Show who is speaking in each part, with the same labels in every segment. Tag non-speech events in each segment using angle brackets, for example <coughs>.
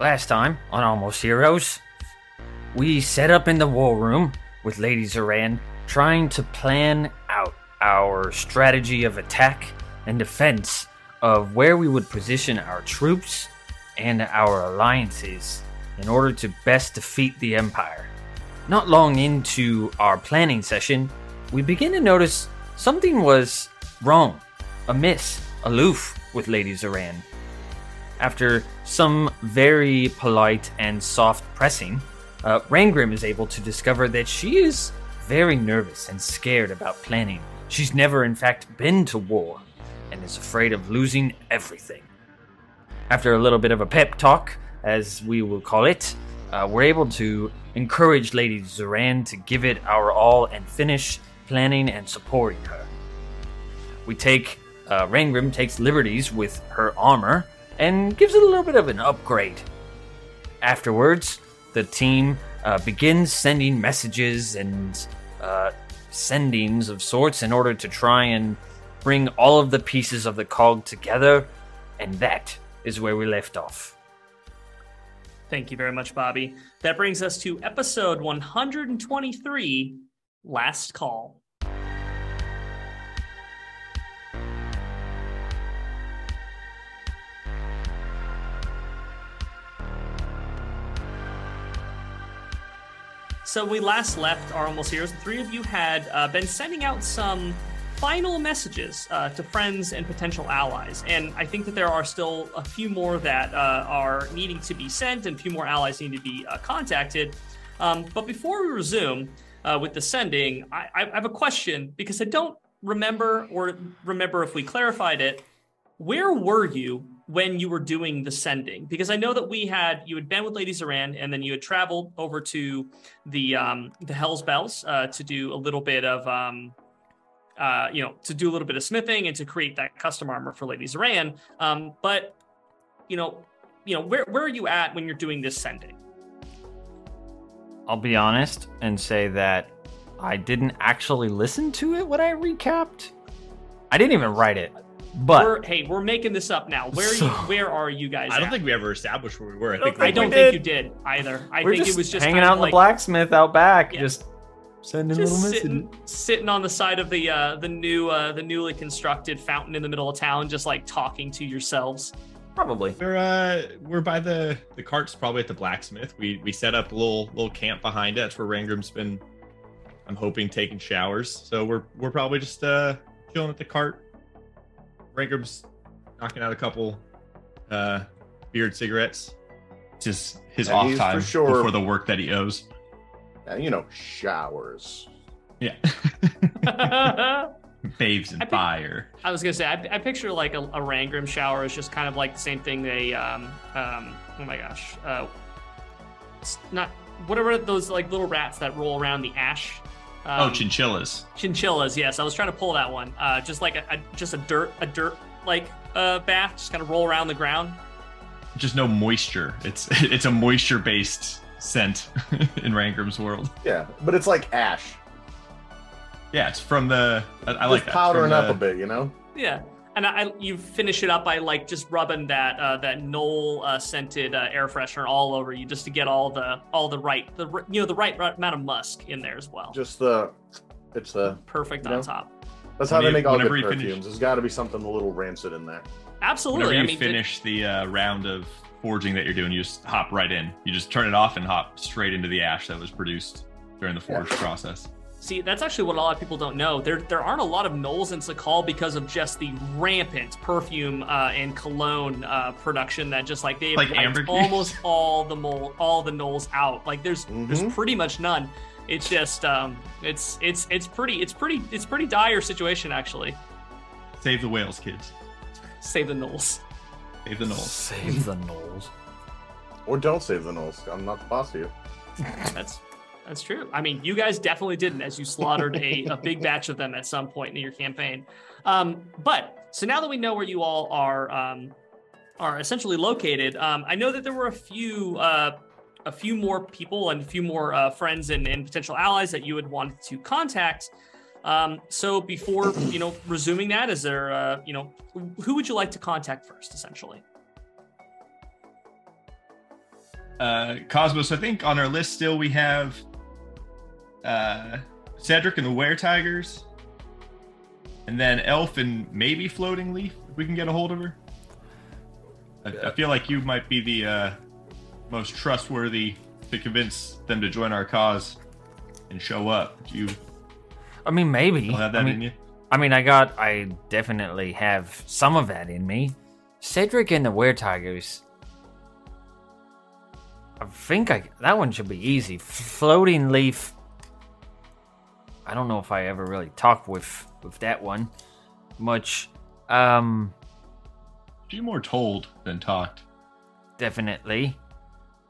Speaker 1: Last time on Almost Heroes, we set up in the war room with Lady Zoran, trying to plan out our strategy of attack and defense of where we would position our troops and our alliances in order to best defeat the Empire. Not long into our planning session, we begin to notice something was wrong, amiss, aloof with Lady Zoran. After some very polite and soft pressing, uh, Rangrim is able to discover that she is very nervous and scared about planning. She's never, in fact, been to war and is afraid of losing everything. After a little bit of a pep talk, as we will call it, uh, we're able to encourage Lady Zoran to give it our all and finish planning and supporting her. We take, uh, Rangrim takes liberties with her armor and gives it a little bit of an upgrade. Afterwards, the team uh, begins sending messages and uh, sendings of sorts in order to try and bring all of the pieces of the cog together, and that is where we left off.
Speaker 2: Thank you very much, Bobby. That brings us to episode 123 Last Call. So we last left our almost heroes. The three of you had uh, been sending out some final messages uh, to friends and potential allies, and I think that there are still a few more that uh, are needing to be sent, and a few more allies need to be uh, contacted. Um, but before we resume uh, with the sending, I, I have a question because I don't remember or remember if we clarified it. Where were you when you were doing the sending because I know that we had you had been with Lady Zoran and then you had traveled over to the um, the Hell's Bells uh, to do a little bit of um, uh, you know to do a little bit of smithing and to create that custom armor for Lady Zoran. Um, but you know you know where where are you at when you're doing this sending?
Speaker 1: I'll be honest and say that I didn't actually listen to it when I recapped. I didn't even write it. But
Speaker 2: we're, hey, we're making this up now. Where
Speaker 1: So-
Speaker 2: are you, where are you guys?
Speaker 3: I don't
Speaker 2: at?
Speaker 3: think we ever established where we were. I think
Speaker 2: I
Speaker 3: we
Speaker 2: don't
Speaker 3: went-
Speaker 2: think you did either. I
Speaker 1: we're
Speaker 2: think
Speaker 1: just
Speaker 2: it was just
Speaker 1: hanging out
Speaker 2: of
Speaker 1: in the blacksmith out back,
Speaker 2: Yeah.
Speaker 1: just sending
Speaker 2: just
Speaker 1: little messages.
Speaker 2: sitting, sitting on the side of the uh, the new uh, the newly constructed fountain in the middle of town, just like talking to yourselves.
Speaker 1: Probably.
Speaker 3: We're uh we're by the the carts probably at the blacksmith. We we set up a little little camp behind it. That's where Rangrim's been I'm hoping taking showers. So we're we're probably just uh chilling at the cart. Rangrim's knocking out a couple uh beard cigarettes. Just his
Speaker 4: And
Speaker 3: off
Speaker 4: he's for
Speaker 3: time
Speaker 4: sure-
Speaker 3: before the work that he owes.
Speaker 4: Yeah, you know, showers.
Speaker 3: Yeah. <laughs> <laughs>
Speaker 2: I
Speaker 3: Bathes in
Speaker 2: I think-
Speaker 3: fire.
Speaker 2: I was gonna say, I, I picture like a, a Rangrim shower is just kind of like the same thing they, um, um, oh my gosh, uh, it's not whatever those like little rats that roll around the ash.
Speaker 3: Oh,
Speaker 2: Um,
Speaker 3: chinchillas.
Speaker 2: chinchillas. Yes, I was trying to pull that one. Uh, just like a, a just a dirt, a dirt like uh, bath, just kind of roll around the ground.
Speaker 3: Just no moisture. It's <laughs> it's a moisture based scent <laughs> in Rangrim's world.
Speaker 4: Yeah, but it's like ash.
Speaker 3: Yeah, it's from the. I, I like that.
Speaker 4: powdering
Speaker 3: From
Speaker 4: up
Speaker 3: the-
Speaker 4: a bit, you know.
Speaker 2: Yeah, and I, I you finish it up by like just rubbing that uh, that Gnoll uh, scented uh, air freshener all over you, just to get all the all the right the you know the right amount of musk in there as well.
Speaker 4: Just the, it's the.
Speaker 2: Perfect
Speaker 4: you
Speaker 2: on
Speaker 4: know?
Speaker 2: top.
Speaker 4: That's how
Speaker 3: When
Speaker 4: they
Speaker 3: you-
Speaker 4: make all
Speaker 3: whenever
Speaker 4: good
Speaker 3: you finish-
Speaker 4: perfumes. There's got to be something a little rancid in there.
Speaker 2: Absolutely.
Speaker 3: Whenever you
Speaker 2: I mean,
Speaker 3: finish the uh, round of forging that you're doing, you just hop right in. You just turn it off and hop straight into the ash that was produced during the forge process.
Speaker 2: See, that's actually what a lot of people don't know. There, there aren't a lot of Gnolls in Sakal because of just the rampant perfume uh, and cologne uh, production that just like they've
Speaker 3: Like
Speaker 2: wiped almost all the mole, all the Gnolls out. Like there's, there's
Speaker 4: Mhm.
Speaker 2: pretty much none. It's just, um, it's, it's, it's pretty, it's pretty, it's pretty dire situation actually.
Speaker 3: Save the whales, kids.
Speaker 2: Save the Gnolls.
Speaker 3: Save the gnolls.
Speaker 1: Save the gnolls.
Speaker 4: Or don't save the nose. I'm not the boss of you.
Speaker 2: That's, that's true. I mean, you guys definitely didn't, as you slaughtered a, a <laughs> big batch of them at some point in your campaign. Um, but so now that we know where you all are um, are essentially located, um, I know that there were a few uh, a few more people and a few more uh, friends and, and potential allies that you had wanted to contact. Um, so before you know resuming that, is there uh, you know who would you like to contact first, essentially?
Speaker 3: uh, Cosmos, I think on our list still we have uh, Cedric and the Were Tigers, and then Elf and maybe Floating Leaf if we can get a hold of her. I, I feel like you might be the uh, most trustworthy to convince them to join our cause and show up. Do you
Speaker 1: I mean, maybe.
Speaker 3: have that
Speaker 1: I mean,
Speaker 3: in you?
Speaker 1: I mean, I got, I definitely have some of that in me. Cedric and the Were Tigers. I think I that one should be easy. Floating leaf. I don't know if I ever really talked with with that one much. Um,
Speaker 3: She's more told than talked.
Speaker 1: definitely.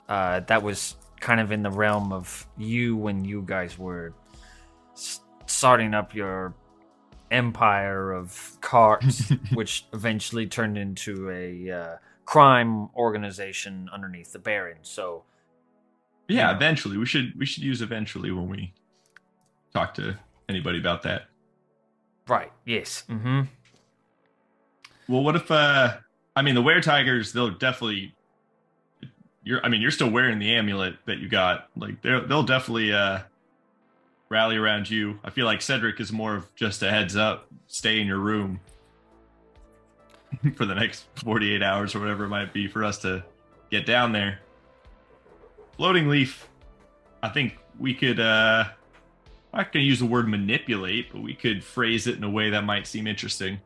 Speaker 1: Uh, that was kind of in the realm of you when you guys were s- starting up your empire of carts, <laughs> which eventually turned into a uh, crime organization underneath the Baron. So,
Speaker 3: Yeah,
Speaker 1: Yeah.
Speaker 3: eventually we should we should use eventually when we talk to anybody about that.
Speaker 1: right, yes, mm-hmm.
Speaker 3: Well, what if uh I mean the wear Tigers they'll definitely you're I mean you're still wearing the amulet that you got. Like they'll they'll definitely uh rally around you. I feel like Cedric is more of just a heads up, stay in your room <laughs> for the next 48 hours or whatever it might be for us to get down there. Floating leaf, I think we could uh I'm not gonna use the word manipulate, but we could phrase it in a way that might seem interesting.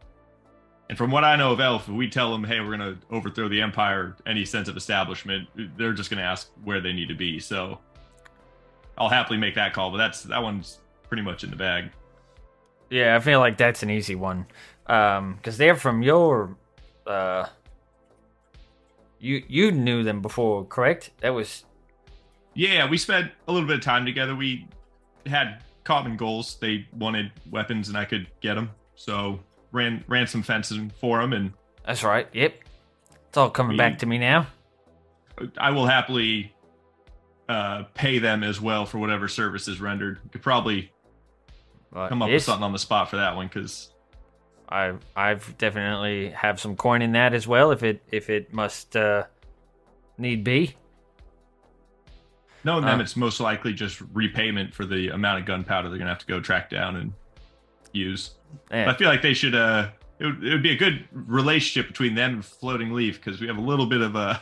Speaker 3: And from what I know of Elf, if we tell them, hey, we're going to overthrow the Empire, any sense of establishment, they're just going to ask where they need to be. So I'll happily make that call, but that's that one's pretty much in the bag.
Speaker 1: Yeah, I feel like that's an easy one. Um, because they're from your, uh, you you knew them before, correct? That was
Speaker 3: Yeah, we spent a little bit of time together. We had common goals. They wanted weapons, and I could get them. So ran ran some fencing for them, and
Speaker 1: that's right. Yep, it's all coming
Speaker 3: We-
Speaker 1: back to me now.
Speaker 3: I will happily uh, pay them as well for whatever service is rendered. You could probably come up with something on the spot for that one because
Speaker 1: I I've definitely have some coin in that as well. If it if it must uh, need be.
Speaker 3: Knowing them,
Speaker 1: Uh.
Speaker 3: it's most likely just repayment for the amount of gunpowder they're gonna have to go track down and use.
Speaker 1: Yeah.
Speaker 3: I feel like they should. Uh, it would, it would be a good relationship between them and Floating Leaf because we have a little bit of a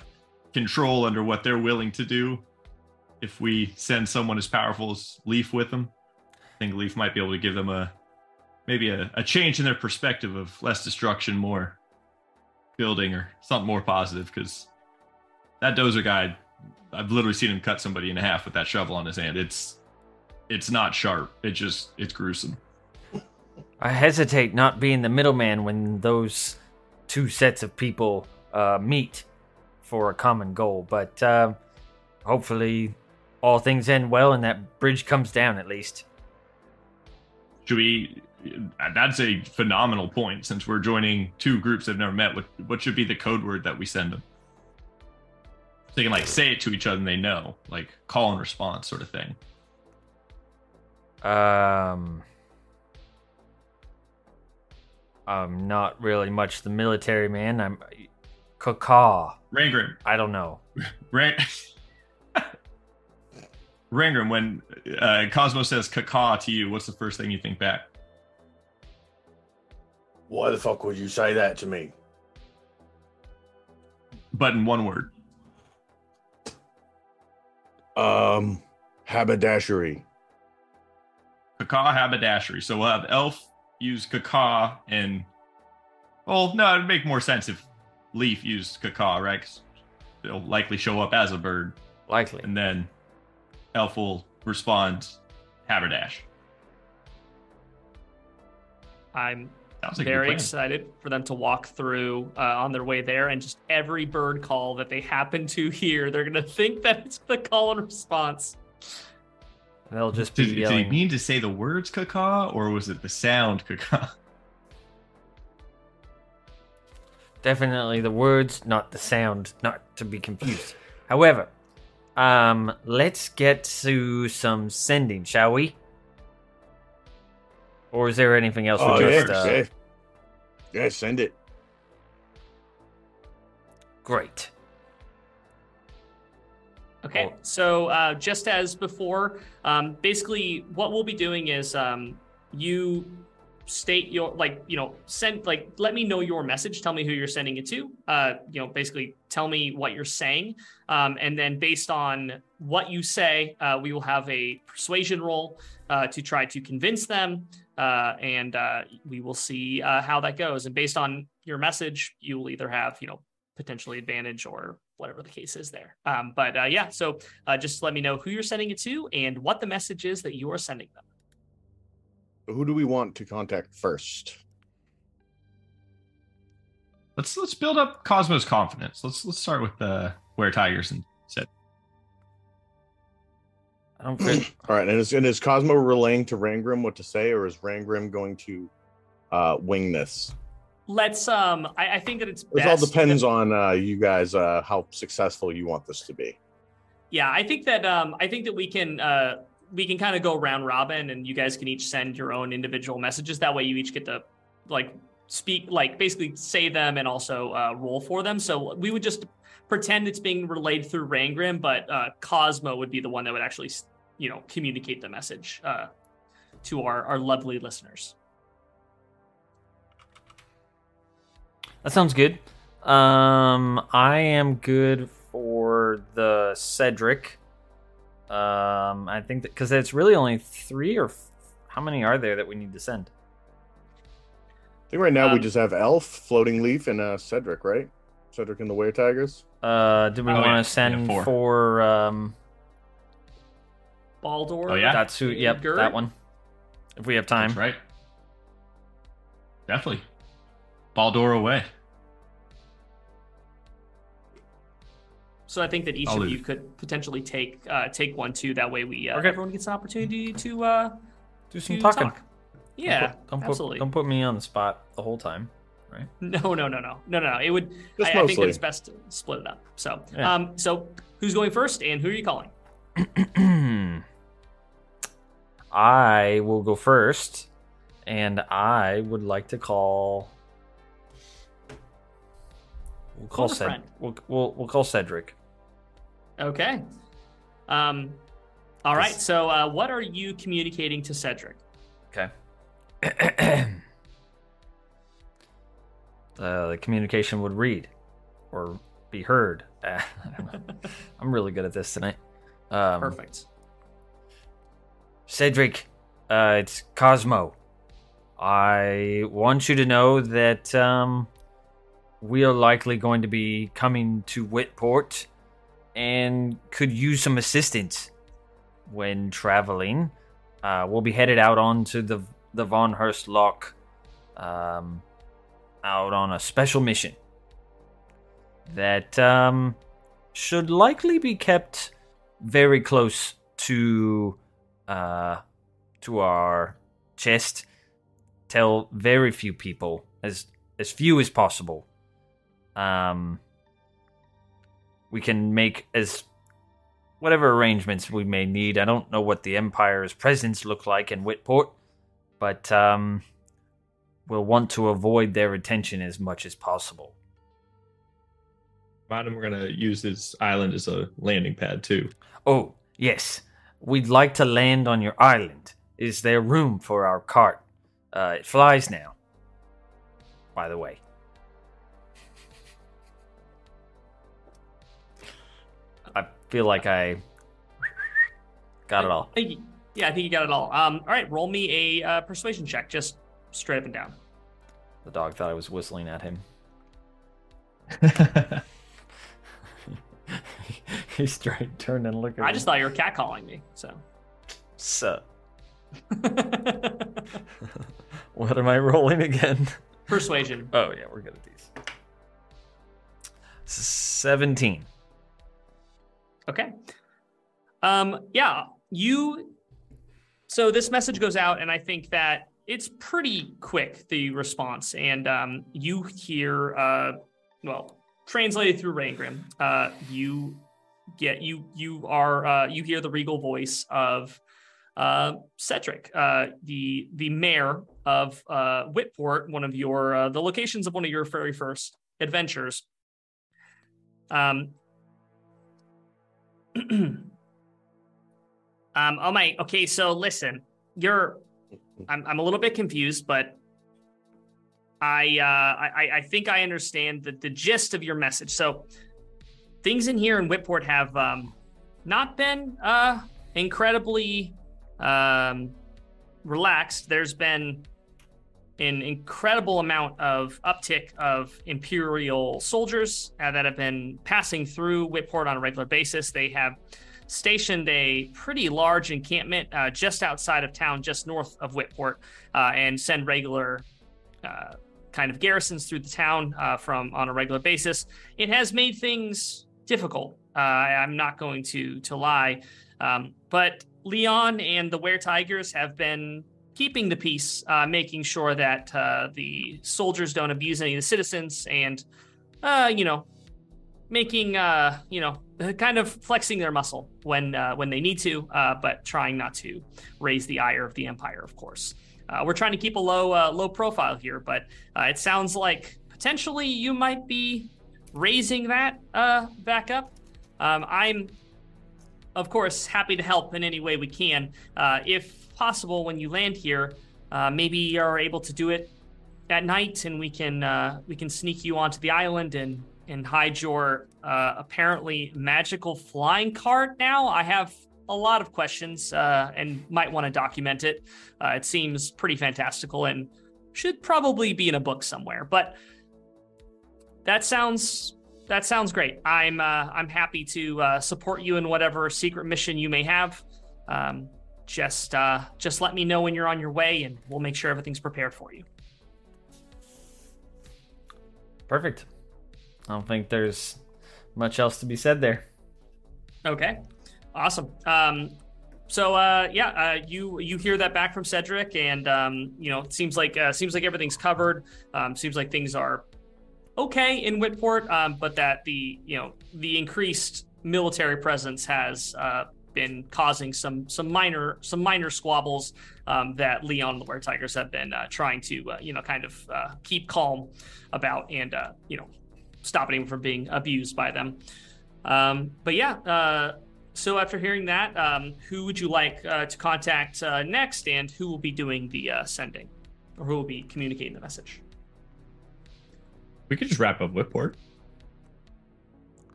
Speaker 3: control under what they're willing to do. If we send someone as powerful as Leaf with them, I think Leaf might be able to give them a maybe a, a change in their perspective of less destruction, more building, or something more positive. Because that Dozer guy, I've literally seen him cut somebody in half with that shovel on his hand. It's it's not sharp. It just it's gruesome. <laughs>
Speaker 1: I hesitate not being the middleman when those two sets of people uh, meet for a common goal, but uh, hopefully all things end well and that bridge comes down at least.
Speaker 3: Should we? That's a phenomenal point. Since we're joining two groups that have never met, what what should be the code word that we send them? So they can like say it to each other and they know, like call and response sort of thing.
Speaker 1: Um, I'm not really much the military man. I'm cacaw.
Speaker 3: Rangrim,
Speaker 1: I don't know. <laughs>
Speaker 3: Rang- <laughs> Rangrim, when uh, Cosmo says "caca" to you, what's the first thing you think back?
Speaker 4: Why the fuck would you say that to me?
Speaker 3: But in one word.
Speaker 5: Um, haberdashery.
Speaker 3: Caca haberdashery. So we'll have Elf use caca and well, no, it'd make more sense if Leaf used caca, right? 'Cause it'll likely show up as a bird,
Speaker 1: Likely.
Speaker 3: and then Elf will respond haberdash.
Speaker 2: I'm
Speaker 3: Sounds like a
Speaker 2: very excited for them to walk through uh, on their way there, and just every bird call that they happen to hear, they're gonna think that it's the call and response.
Speaker 1: They'll just be
Speaker 3: Did, did he mean to say the words caca, or was it the sound caca?
Speaker 1: Definitely the words, not the sound, not to be confused. However, um, let's get to some sending, shall we? Or is there anything else
Speaker 5: Oh,
Speaker 1: we
Speaker 5: yeah,
Speaker 1: just? Uh,
Speaker 5: yeah. Yeah, send it.
Speaker 1: Great.
Speaker 2: Okay, so uh, just as before, um, basically what we'll be doing is um, you state your like you know send like let me know your message tell me who you're sending it to uh you know basically tell me what you're saying um and then based on what you say uh we will have a persuasion roll uh to try to convince them uh and uh we will see uh how that goes and based on your message you will either have you know potentially advantage or whatever the case is there um but uh yeah so uh just let me know who you're sending it to and what the message is that you are sending them
Speaker 5: Who do we want to contact first?
Speaker 3: Let's let's build up Cosmo's confidence. Let's let's start with the where Tigers and said.
Speaker 1: I don't fit. <clears throat>
Speaker 5: All right, and is, and is Cosmo relaying to Rangrim what to say, or is Rangrim going to uh, wing this?
Speaker 2: let's um i, I think that it's
Speaker 5: This all
Speaker 2: best
Speaker 5: depends
Speaker 2: that-
Speaker 5: on uh, you guys uh, how successful you want this to be.
Speaker 2: Yeah, I think that um, I think that we can uh, we can kind of go round robin, and you guys can each send your own individual messages. That way, you each get to like speak, like basically say them, and also uh, roll for them. So we would just pretend it's being relayed through Rangrim, but uh, Cosmo would be the one that would actually, you know, communicate the message uh, to our our lovely listeners.
Speaker 1: That sounds good. Um, I am good for the Cedric. Um, I think that because it's really only three or f- how many are there that we need to send?
Speaker 5: I think right now we
Speaker 2: Um,
Speaker 5: just have Elf, Floating Leaf, and uh, Cedric, right? Cedric and the Were Tigers.
Speaker 1: Uh, do we
Speaker 3: Oh,
Speaker 1: want to
Speaker 3: yeah. Yeah,
Speaker 1: send
Speaker 3: four.
Speaker 1: for um?
Speaker 2: Baldur.
Speaker 3: Oh, yeah?
Speaker 1: That's who. Yep,
Speaker 2: Gerd?
Speaker 1: that one. If we have time.
Speaker 3: That's right. Definitely. Baldur away.
Speaker 2: So I think that each
Speaker 3: I'll
Speaker 2: of
Speaker 3: leave.
Speaker 2: you could potentially take uh, take one too. That way, we uh,
Speaker 1: Okay.
Speaker 2: everyone gets an opportunity to uh,
Speaker 1: Do some
Speaker 2: to
Speaker 1: talking.
Speaker 2: talk.
Speaker 1: Don't
Speaker 2: Yeah,
Speaker 1: put- don't put,
Speaker 2: absolutely.
Speaker 1: don't put me on the spot the whole time. Right? <laughs>
Speaker 2: No, no, no, no, no, no, no. It would.
Speaker 5: Just
Speaker 2: I, I think that it's best to split it up. So,
Speaker 1: Yeah.
Speaker 2: um, so who's going first, and who are you calling? <clears throat>
Speaker 1: I will go first, and I would like to call. We'll call
Speaker 2: Call a
Speaker 1: Ced- we'll, we'll we'll call Cedric.
Speaker 2: Okay. Um, all right. So, uh, what are you communicating to Cedric?
Speaker 1: Okay. Uh, the communication would read or be heard. <laughs> I don't know. I'm really good at this tonight. Um,
Speaker 2: Perfect.
Speaker 1: Cedric, uh, it's Cosmo. I want you to know that um, we are likely going to be coming to Whitport and could use some assistance when traveling. Uh, we'll be headed out onto the the Von Hurst Lock, um, out on a special mission that um, should likely be kept very close to uh, to our chest. Tell very few people, as as few as possible. Um, we can make as whatever arrangements we may need. I don't know what the Empire's presence look like in Whitport, but um, we'll want to avoid their attention as much as possible.
Speaker 3: Remind him we're gonna use this island as a landing pad too.
Speaker 1: Oh, yes. We'd like to land on your island. Is there room for our cart? Uh, it flies now. By the way. I feel like I got it all.
Speaker 2: I think- yeah, I think you got it all. Um, all right. Roll me a uh, persuasion check, just straight up and down.
Speaker 1: The dog thought I was whistling at him. <laughs> he straight turned and looked at
Speaker 2: I
Speaker 1: me.
Speaker 2: just thought you were catcalling me. So.
Speaker 1: So, <laughs> what am I rolling again?
Speaker 2: Persuasion.
Speaker 1: Oh yeah, we're good at these. Seventeen.
Speaker 2: Okay. Um, yeah, you. So this message goes out, and I think that it's pretty quick the response, and um, you hear, uh, well, translated through Rangrim, uh, you get you you are uh, you hear the regal voice of uh, Cedric, uh, the the mayor of uh, Whitport, one of your uh, the locations of one of your very first adventures. Um, <clears throat> um, oh my, okay, so listen, you're, I'm, I'm a little bit confused, but I, uh, I, I think I understand the, the gist of your message. So things in here in Whitport have, um, not been, uh, incredibly, um, relaxed. There's been an incredible amount of uptick of Imperial soldiers uh, that have been passing through Whitport on a regular basis. They have stationed a pretty large encampment uh, just outside of town, just north of Whitport, uh, and send regular uh, kind of garrisons through the town uh, from on a regular basis. It has made things difficult. Uh, I'm not going to to lie, um, but Leon and the Were Tigers have been keeping the peace, uh, making sure that the soldiers don't abuse any of the citizens, and you know, making you know, kind of flexing their muscle when uh, when they need to, uh, but trying not to raise the ire of the empire, of course. we're trying to keep a low low profile here, but it sounds like potentially you might be raising that back up. Um, I'm of course, happy to help in any way we can. Uh, if possible, when you land here, uh, maybe you're able to do it at night, and we can uh, we can sneak you onto the island and and hide your uh, apparently magical flying cart. Now, I have a lot of questions uh, and might want to document it. Uh, it seems pretty fantastical and should probably be in a book somewhere. But that sounds that sounds great. I'm uh, I'm happy to uh, support you in whatever secret mission you may have. Um, just uh, just let me know when you're on your way, and we'll make sure everything's prepared for you.
Speaker 1: Perfect. I don't think there's much else to be said there.
Speaker 2: Okay, awesome. Um, so uh, yeah, uh, you you hear that back from Cedric, and um, you know it seems like uh, seems like everything's covered. Um, seems like things are okay in Whitport, um, but that the you know the increased military presence has uh, been causing some some minor some minor squabbles um, that Leon the Were Tigers have been uh, trying to uh, you know kind of keep calm about and you know stop him from being abused by them. Um, but yeah, uh, so after hearing that, um, who would you like to contact next, and who will be doing the sending, or who will be communicating the message?
Speaker 3: We could just wrap up Whitport.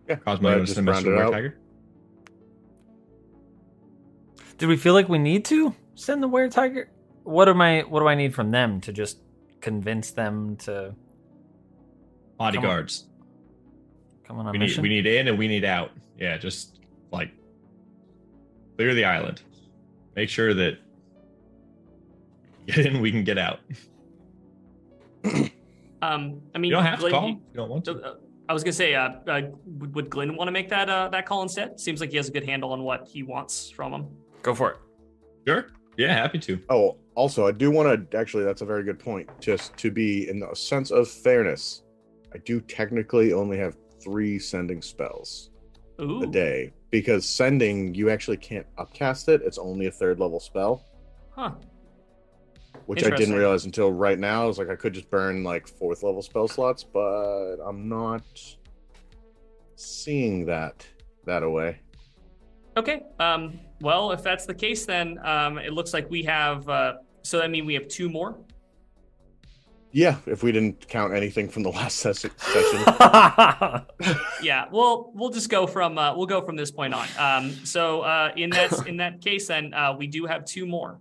Speaker 5: Yeah.
Speaker 3: Cosmo,
Speaker 5: Right,
Speaker 3: you want to
Speaker 5: just
Speaker 3: send a message to War. Tiger?
Speaker 1: Do we feel like we need to send the Were Tiger? What am I? What do I need from them to just convince them to
Speaker 3: Bodyguards.
Speaker 1: Come on a
Speaker 3: We need
Speaker 1: mission?
Speaker 3: we need in and we need out. Yeah, just like clear the island. Make sure that get in, we can get out. <coughs>
Speaker 2: Um, I mean,
Speaker 3: You don't have to call.
Speaker 2: you-
Speaker 3: You don't want to.
Speaker 2: uh, I was gonna say, uh, uh, would, would Glenn want to make that uh, that call instead? Seems like he has a good handle on what he wants from him.
Speaker 1: Go for it.
Speaker 3: Sure. Yeah, happy to.
Speaker 5: Oh, also, I do want to actually, that's a very good point. Just to be in the sense of fairness, I do technically only have three sending spells
Speaker 2: Ooh,
Speaker 5: a day because sending, you actually can't upcast it. It's only a third level spell,
Speaker 2: huh?
Speaker 5: which I didn't realize until right now. I was like, I could just burn like fourth level spell slots, but I'm not seeing that that away.
Speaker 2: Okay. Um, well, if that's the case, then um, it looks like we have. Uh, so I mean, we have two more.
Speaker 5: Yeah, if we didn't count anything from the last ses- session. <laughs>
Speaker 2: Yeah. Well, we'll just go from uh, we'll go from this point on. Um, so uh, in that in that case, then uh, we do have two more.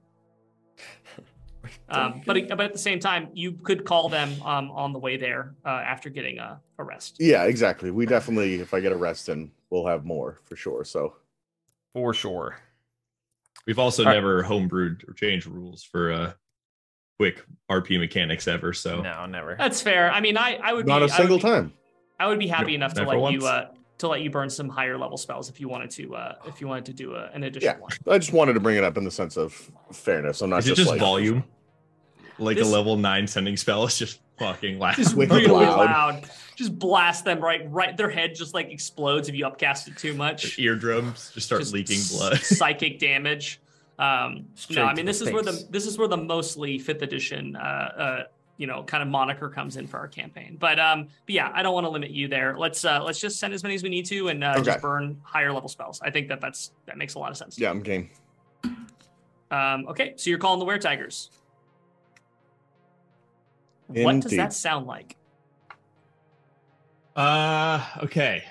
Speaker 2: Um, but but at the same time, you could call them um, on the way there uh, after getting a, a rest.
Speaker 5: yeah, exactly. We definitely, if I get a rest in, we'll have more for sure. So
Speaker 1: for sure.
Speaker 3: We've also
Speaker 1: All right.
Speaker 3: never homebrewed or changed rules for uh quick RP mechanics ever. So
Speaker 1: No, never.
Speaker 2: That's fair. I mean, I I would
Speaker 5: not
Speaker 2: be,
Speaker 5: a single
Speaker 2: I be,
Speaker 5: time.
Speaker 2: I would be happy
Speaker 3: No,
Speaker 2: enough to
Speaker 3: never
Speaker 2: let you uh, to let you burn some higher level spells if you wanted to uh, if you wanted to do a, an additional
Speaker 5: Yeah.
Speaker 2: one.
Speaker 5: I just wanted to bring it up in the sense of fairness. I'm not
Speaker 3: is it
Speaker 5: just,
Speaker 3: just
Speaker 5: like
Speaker 3: volume? Like
Speaker 2: This-
Speaker 3: a level nine sending spell is just fucking loud.
Speaker 2: Just <laughs> really
Speaker 5: loud.
Speaker 2: loud. Just blast them right right. Their head just like explodes if you upcast it too
Speaker 3: Their
Speaker 2: much.
Speaker 3: eardrums just start
Speaker 2: Just
Speaker 3: leaking blood. <laughs>
Speaker 2: psychic damage. Um,
Speaker 1: Straight
Speaker 2: no, I mean this is where the this is where the mostly fifth edition uh, uh, you know kind of moniker comes in for our campaign. But um, but yeah, I don't want to limit you there. Let's uh, let's just send as many as we need to and uh,
Speaker 5: Okay.
Speaker 2: just burn higher level spells. I think that that's that makes a lot of sense.
Speaker 5: Yeah, I'm game.
Speaker 2: Um, okay, so you're calling the Were Tigers. What does that sound like?
Speaker 3: Uh, okay.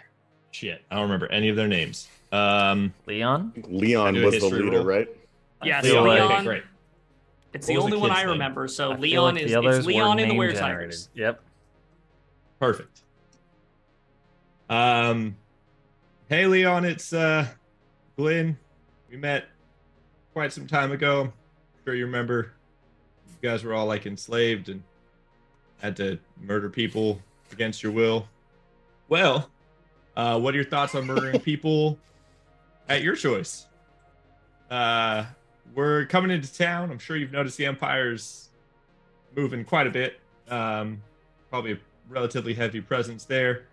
Speaker 3: Shit, I don't remember any of their names. Um,
Speaker 1: Leon?
Speaker 5: Leon was the leader,
Speaker 3: roll?
Speaker 5: right?
Speaker 2: Yeah,
Speaker 1: feel
Speaker 2: so Leon.
Speaker 3: Okay, great.
Speaker 2: It's
Speaker 3: What
Speaker 2: the
Speaker 3: was the
Speaker 2: only one
Speaker 3: kid's
Speaker 2: I
Speaker 3: name?
Speaker 2: remember. So
Speaker 1: I
Speaker 2: Leon
Speaker 1: like
Speaker 2: is
Speaker 1: the
Speaker 2: it's Leon in the
Speaker 1: name
Speaker 2: Were. Tigers.
Speaker 1: Yep.
Speaker 3: Perfect. Um, hey Leon, it's uh, Glenn. We met quite some time ago. I'm sure you remember. You guys were all like enslaved and had to murder people against your will. Well, uh, what are your thoughts on murdering <laughs> people at your choice? Uh, we're coming into town. I'm sure you've noticed the Empire's moving quite a bit. Um, probably a relatively heavy presence there.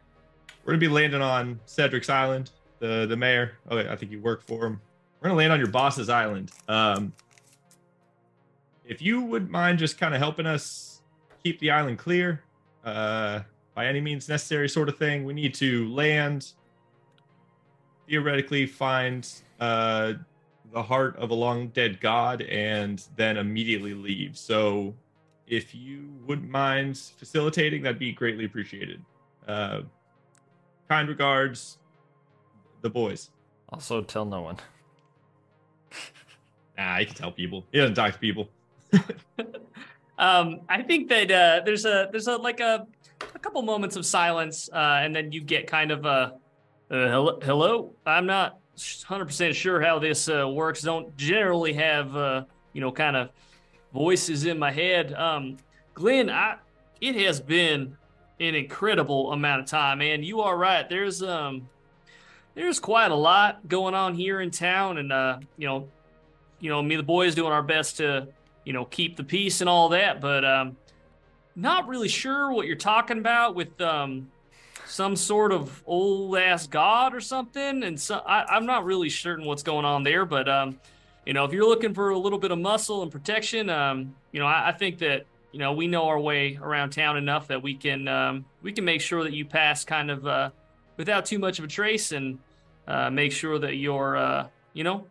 Speaker 3: We're gonna be landing on Cedric's Island. The the mayor. Oh, I think you work for him. We're gonna land on your boss's island. Um, if you would mind just kind of helping us keep the island clear, uh, by any means necessary, sort of thing. We need to land. Theoretically, find uh, the heart of a long dead god, and then immediately leave. So if you wouldn't mind facilitating, that'd be greatly appreciated. Uh, kind regards, the boys.
Speaker 1: Also, tell no one. <laughs>
Speaker 3: Nah, he can tell people. He doesn't talk to people. <laughs>
Speaker 2: Um, I think that uh, there's a there's a like a a couple moments of silence, uh, and then you get kind of a uh, hello, hello. I'm not 100 percent sure how this uh, works. Don't generally have uh, you know kind of voices in my head. Um, Glenn, I it has been an incredible amount of time, and you are right. There's um there's quite a lot going on here in town, and uh, you know, you know, me the boys doing our best to you know keep the peace and all that, but um, not really sure what you're talking about with um some sort of old ass god or something. And so I, I'm not really certain what's going on there, but um, you know, if you're looking for a little bit of muscle and protection, um, you know, I, I think that you know we know our way around town enough that we can um, we can make sure that you pass kind of uh, without too much of a trace and uh, make sure that you're uh, you know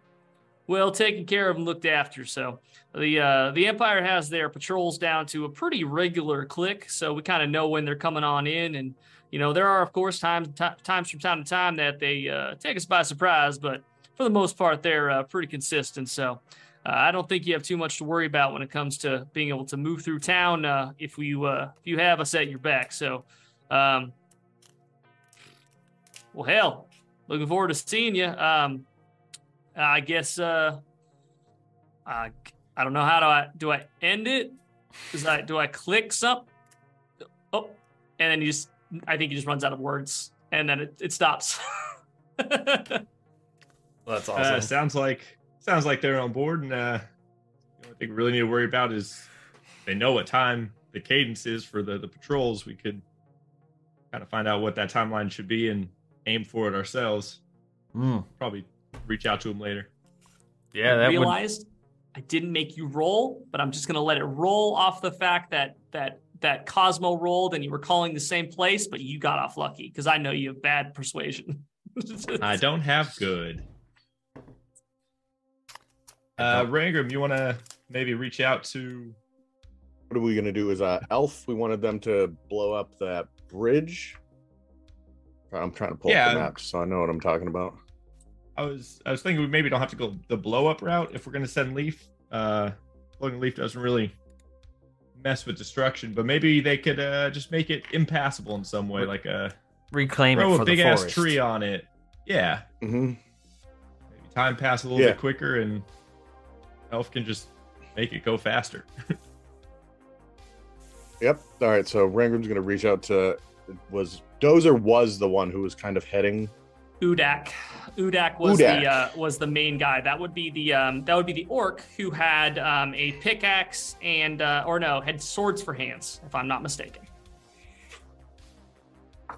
Speaker 2: well taken care of and looked after. So the uh, the Empire has their patrols down to a pretty regular click, so we kind of know when they're coming on in, and you know there are of course times ti times from time to time that they uh, take us by surprise, but for the most part they're uh, pretty consistent. So uh, I don't think you have too much to worry about when it comes to being able to move through town uh, if you uh, if you have us at your back. So, um, well, hell, looking forward to seeing you. Um, I guess uh, I I don't know how do I do I end it? Is I do I click some? Oh, and then you just I think he just runs out of words and then it, it stops. <laughs>
Speaker 1: That's
Speaker 3: Uh, sounds like sounds like they're on board, and uh, the only thing we really need to worry about is they know what time the cadence is for the the patrols. We could kind of find out what that timeline should be and aim for it ourselves.
Speaker 1: Hmm.
Speaker 3: Probably reach out to them later.
Speaker 1: Yeah,
Speaker 2: I
Speaker 1: that would.
Speaker 2: realized I didn't make you roll, but I'm just gonna let it roll off the fact that that that Cosmo rolled and you were calling the same place, but you got off lucky because I know you have bad persuasion. <laughs>
Speaker 3: I don't have good. Uh, Rangrim, you want to maybe reach out to?
Speaker 5: What are we gonna do? Is uh, Elf? We wanted them to blow up that bridge. I'm trying to pull
Speaker 3: Yeah.
Speaker 5: up the map so I know what I'm talking about.
Speaker 3: I was I was thinking we maybe don't have to go the blow up route if we're going to send Leaf. Uh, Floating Leaf doesn't really mess with destruction, but maybe they could uh, just make it impassable in some way, like a
Speaker 1: reclaim
Speaker 3: throw
Speaker 1: it
Speaker 3: a big
Speaker 1: the
Speaker 3: ass tree on it. Yeah,
Speaker 5: Mm-hmm.
Speaker 3: maybe time pass a little
Speaker 5: Yeah.
Speaker 3: bit quicker, and Elf can just make it go faster. <laughs>
Speaker 5: Yep. All right. So Rangrim's gonna reach out to was Dozer was the one who was kind of heading.
Speaker 2: Udak. Udak was
Speaker 5: Udak.
Speaker 2: the uh, was the main guy. That would be the um, that would be the orc who had um, a pickaxe and uh, or no had swords for hands, if I'm not mistaken.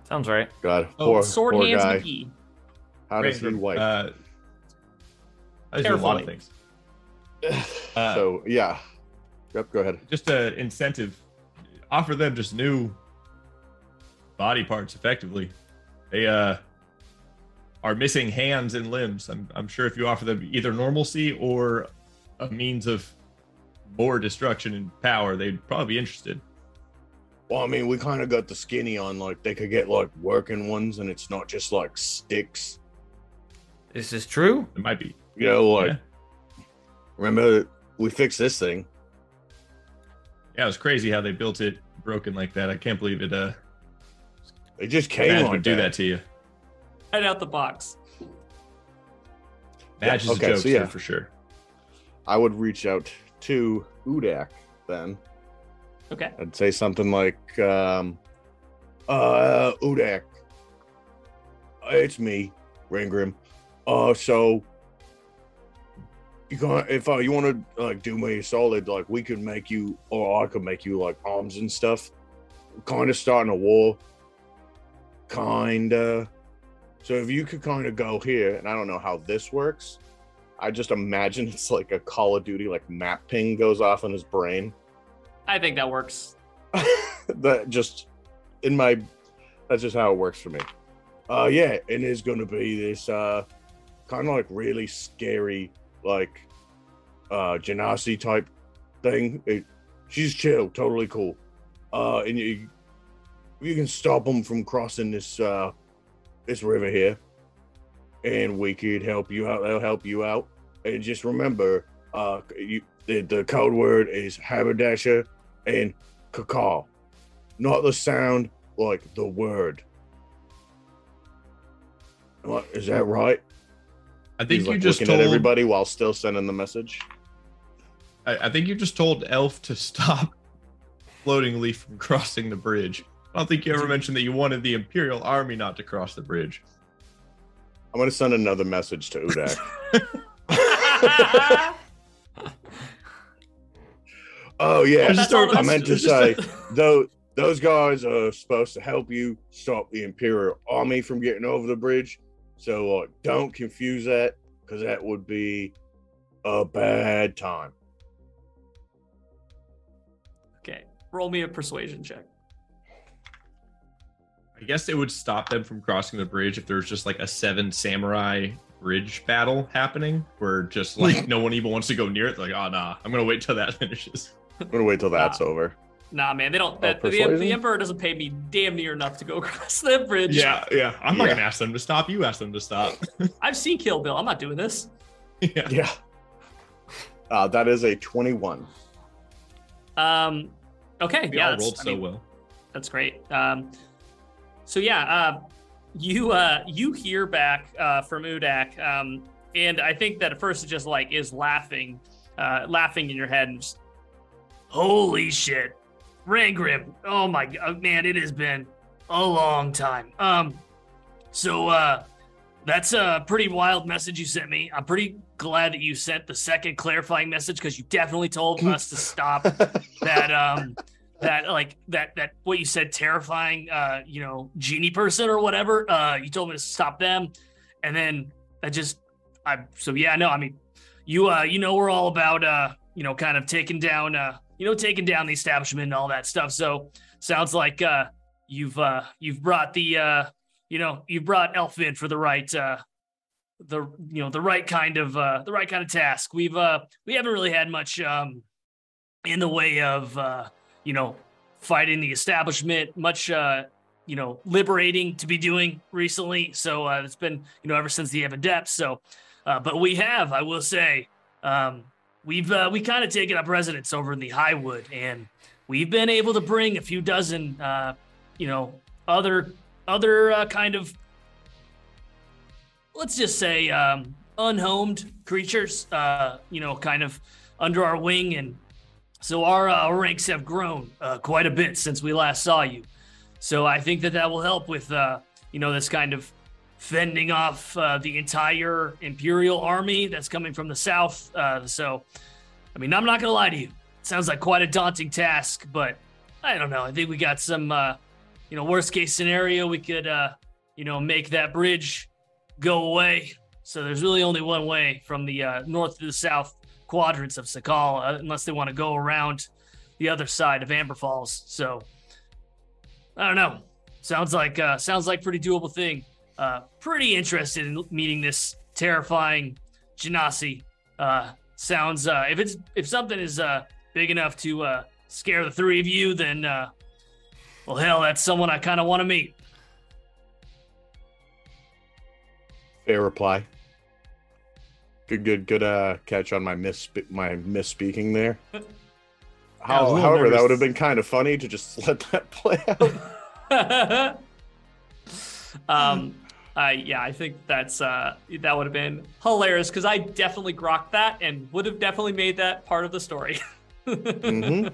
Speaker 1: Sounds right.
Speaker 5: God,
Speaker 3: Oh,
Speaker 5: poor,
Speaker 2: Sword
Speaker 5: poor
Speaker 2: hands
Speaker 5: guy.
Speaker 2: McGee.
Speaker 5: How does he
Speaker 3: Rangrim,
Speaker 5: wipe?
Speaker 3: Uh, I do a lot of things. uh, <sighs>
Speaker 5: so yeah. Yep. Go ahead.
Speaker 3: just an incentive offer them just new body parts effectively. They uh are missing hands and limbs. I'm I'm sure if you offer them either normalcy or a means of more destruction and power, they'd probably be interested.
Speaker 5: Well, I mean, we kind of got the skinny on. Like, they could get like working ones, and it's not just like sticks.
Speaker 1: This is true.
Speaker 3: It might be.
Speaker 5: You know, like
Speaker 3: Yeah.
Speaker 5: remember we fixed this thing.
Speaker 3: Yeah, it was crazy how they built it broken like that. I can't believe it uh
Speaker 5: It just came
Speaker 3: Madge
Speaker 5: like
Speaker 3: would do that to you.
Speaker 2: Right out the box.
Speaker 3: Madge is
Speaker 5: okay,
Speaker 3: a joke
Speaker 5: so yeah.
Speaker 3: for sure.
Speaker 5: I would reach out to Udak then
Speaker 2: Okay.
Speaker 5: I'd say something like, um, uh, Udak, it's me, Rangrim. Uh, so you can if uh, you want to like do me a solid, like we could make you, or I could make you like arms and stuff. Kind of starting a war. Kinda. So if you could kind of go here, and I don't know how this works. I just imagine <laughs> it's like a Call of Duty like map ping goes off in his brain.
Speaker 2: I think that works. <laughs>
Speaker 5: that just in my that's just how it works for me. Uh yeah, and it is gonna be this uh kind of like really scary like uh Genasi type thing. It, she's chill, totally cool. Uh and you you can stop them from crossing this uh this river here. And we could help you out. They'll help you out. And just remember, uh you the, the code word is haberdasher and cacao. Not the sound, like the word. What, is that right?
Speaker 3: I think
Speaker 5: He's,
Speaker 3: you
Speaker 5: like,
Speaker 3: just told
Speaker 5: at everybody while still sending the message.
Speaker 3: I, I think you just told Elf to <laughs> stop floating leaf from crossing the bridge. I don't think you ever mentioned that you wanted the Imperial Army not to cross the bridge.
Speaker 5: I'm gonna send another message to Udak. <laughs> <laughs> oh yeah,
Speaker 3: Just
Speaker 2: That's all
Speaker 3: start-
Speaker 5: I meant to say though those guys are supposed to help you stop the Imperial Army from getting over the bridge. So uh, don't confuse that because that would be a bad time.
Speaker 2: okay. Roll me a persuasion check.
Speaker 3: I guess it would stop them from crossing the bridge if there's just like a seven samurai bridge battle happening where just like <laughs> no one even wants to go near it. Like, oh nah, I'm gonna wait till that <laughs> finishes.
Speaker 5: I'm gonna wait till that's over.
Speaker 2: Nah, man, they don't. That, the, the emperor doesn't pay me damn near enough to go <laughs> across that bridge.
Speaker 3: Yeah, yeah. I'm not gonna ask them to stop. You ask them to stop.
Speaker 2: I've seen Kill Bill. I'm not doing this.
Speaker 3: yeah.
Speaker 5: Yeah. Uh, that is a 21.
Speaker 2: Um. Okay.
Speaker 3: We
Speaker 2: yeah.
Speaker 3: all
Speaker 2: that's-
Speaker 3: rolled
Speaker 2: I
Speaker 3: so
Speaker 2: mean,
Speaker 3: well.
Speaker 2: That's great. Um, so yeah, uh, you uh, you hear back uh, from Udak, um, and I think that at first it just like is laughing, uh, laughing in your head, and just, holy shit, Rangrim! Oh my god, man, it has been a long time. Um, so uh, that's a pretty wild message you sent me. I'm pretty glad that you sent the second clarifying message because you definitely told us to stop <laughs> that um that like that that what you said terrifying uh you know genie person or whatever uh you told me to stop them. And then i just i so yeah no i mean you uh you know we're all about uh you know kind of taking down uh you know taking down the establishment and all that stuff. So sounds like uh you've uh you've brought the uh you know you've brought elf in for the right uh the you know the right kind of uh the right kind of task. We've uh we haven't really had much um in the way of uh you know, fighting the establishment, much, uh, you know, liberating to be doing recently. So uh, it's been, you know, ever since the Evan. So, uh, but we have, I will say, um, we've uh, we kind of taken up residence over in the Highwood, and we've been able to bring a few dozen, uh, you know, other other uh, kind of, let's just say, um, unhomed creatures, uh, you know, kind of under our wing and so our, uh, ranks have grown uh, quite a bit since we last saw you. So I think that that will help with, uh, you know, this kind of fending off uh, the entire Imperial army that's coming from the south. Uh, so, I mean, I'm not gonna lie to you. It sounds like quite a daunting task, but I don't know. I think we got some, uh, you know, worst case scenario. We could, you know, make that bridge go away. So there's really only one way from the north to the south quadrants of Sakal, uh, unless they want to go around, the other side of Amber Falls. So I don't know. Sounds like uh, sounds like pretty doable thing. Uh, pretty interested in meeting this terrifying Genasi. Uh, sounds uh, if it's if something is uh, big enough to uh, scare the three of you, then uh, well, hell, that's someone I kind of want to meet.
Speaker 5: Fair reply. Good, good, good. Uh, catch on my miss my misspeaking there. <laughs> How,
Speaker 3: a little
Speaker 5: however, that would have been kind of funny to just <laughs> let that play out. <laughs>
Speaker 2: um, I yeah, I think that's uh, that would have been hilarious because I definitely grokked that and would have definitely made that part of the story.
Speaker 5: Mhm.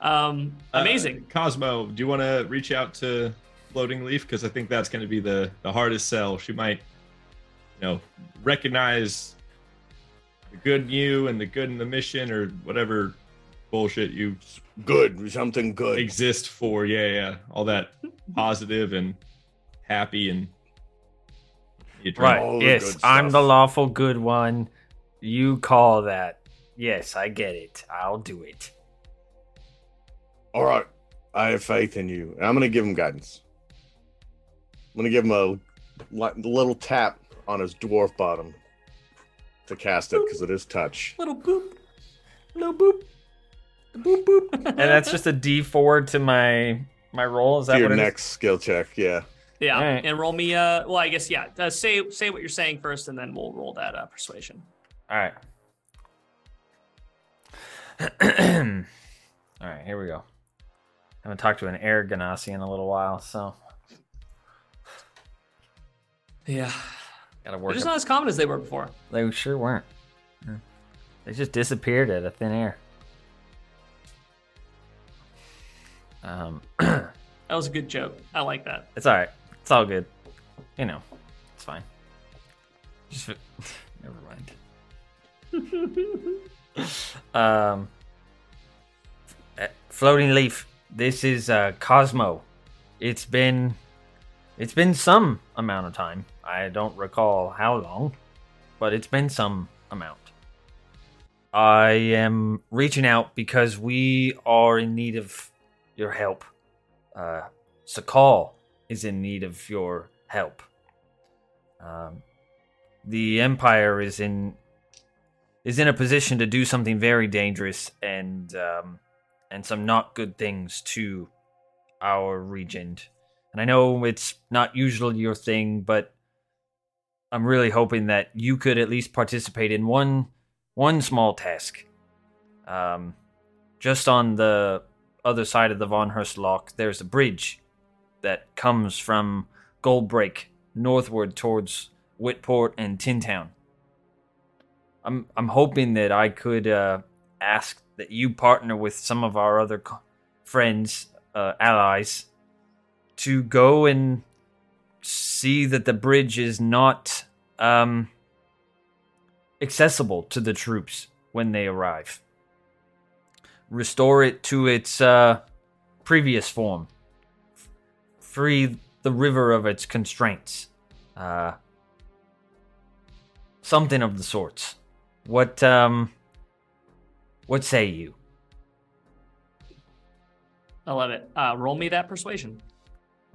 Speaker 2: Um,
Speaker 3: Uh,
Speaker 2: amazing.
Speaker 3: Cosmo, do you want to reach out to Floating Leaf? Because I think that's going to be the, the hardest sell. She might, you know, recognize the good in you and the good in the mission or whatever bullshit you
Speaker 5: good, something good.
Speaker 3: exist for. Yeah, yeah. All that <laughs> positive and happy and. you
Speaker 1: Right.
Speaker 5: all
Speaker 1: Yes,
Speaker 5: good
Speaker 1: I'm the lawful good one. You call that. Yes, I get it. I'll do it.
Speaker 5: All right, I have faith in you, and I'm gonna give him guidance. I'm gonna give him a li- little tap on his dwarf bottom to cast it because it is touch.
Speaker 2: Little boop.
Speaker 1: Little boop. Boop boop. and that's just a D four to my my roll. Is that
Speaker 5: Your
Speaker 1: what it is?
Speaker 5: next skill check, yeah.
Speaker 2: Yeah,
Speaker 1: Alright.
Speaker 2: and roll me. Uh, well, I guess yeah. Uh, say say what you're saying first, and then we'll roll that uh, persuasion.
Speaker 1: All right. <clears throat> All right, here we go. I haven't talked to an air genasi in a little while, so
Speaker 2: Yeah,
Speaker 1: gotta
Speaker 2: they're just
Speaker 1: Up.
Speaker 2: not as common as they were before.
Speaker 1: They sure weren't. They just disappeared out of thin air. Um, <clears throat>
Speaker 2: That was a good joke. I like that.
Speaker 1: it's all right. It's all good. You know, it's fine. Just <laughs> never mind. <laughs> um, uh, floating leaf. This is uh, Cosmo. It's been, it's been some amount of time. I don't recall how long, but it's been some amount. I am reaching out because we are in need of your help. Uh, Sakal is in need of your help. Um, the Empire is in is in a position to do something very dangerous and um, and some not good things to our region. And I know it's not usually your thing, but I'm really hoping that you could at least participate in one one small task. Um, just on the other side of the Von Hurst Lock, there's a bridge that comes from Goldbreak northward towards Whitport and Tintown. I'm I'm hoping that I could uh, ask that you partner with some of our other co- friends, uh, allies, to go and see that the bridge is not um, accessible to the troops when they arrive. Restore it to its uh, previous form. Free the river of its constraints. Uh, something of the sorts. What um what say you?
Speaker 2: I love it. Uh, roll me that persuasion.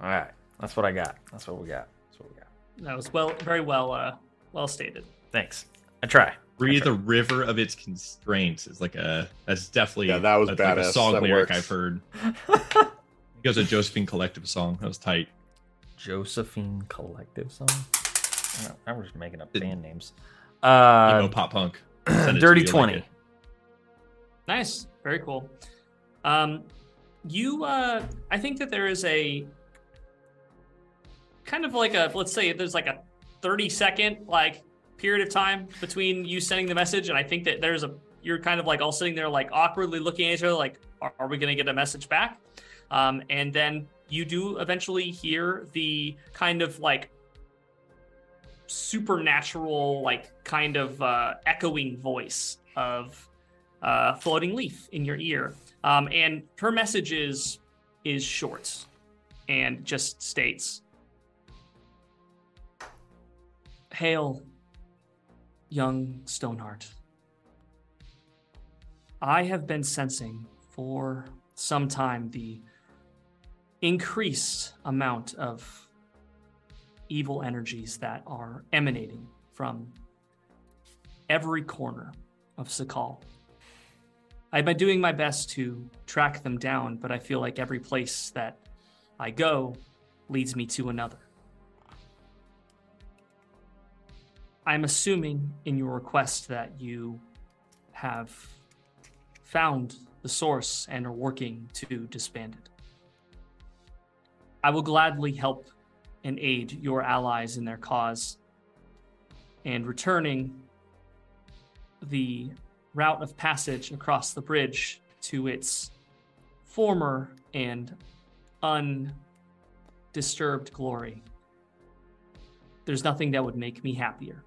Speaker 1: All right. That's what I got. That's what we got. That's what we got.
Speaker 2: That was well, very well, uh, well stated.
Speaker 1: Thanks. I try.
Speaker 3: Breathe the river of its constraints is like a that's definitely
Speaker 5: Yeah, that was
Speaker 3: that's like a
Speaker 5: badass.
Speaker 3: song
Speaker 5: That
Speaker 3: lyric
Speaker 5: works.
Speaker 3: I've heard. <laughs> it was a Josephine Collective song. That was tight.
Speaker 1: Josephine Collective song. I don't- I'm just making up
Speaker 3: It-
Speaker 1: band names. Uh
Speaker 3: Emo pop punk. <clears throat> Send
Speaker 1: Dirty
Speaker 3: you like
Speaker 1: 20.
Speaker 2: Nice, very cool. Um, you, uh, I think that there is a kind of like a let's say there's like a 30 second like period of time between you sending the message, and I think that there's a you're kind of like all sitting there like awkwardly looking at each other like, are, are we going to get a message back? Um, and then you do eventually hear the kind of like supernatural like kind of uh, echoing voice of uh, floating leaf in your ear. Um, and her message is is short and just states, "Hail, young Stoneheart. I have been sensing for some time the increased amount of evil energies that are emanating from every corner of Sakal. I've been doing my best to track them down, but I feel like every place that I go leads me to another. I'm assuming in your request that you have found the source and are working to disband it. I will gladly help and aid your allies in their cause. And returning the route of passage across the bridge to its former and undisturbed glory. There's nothing that would make me happier.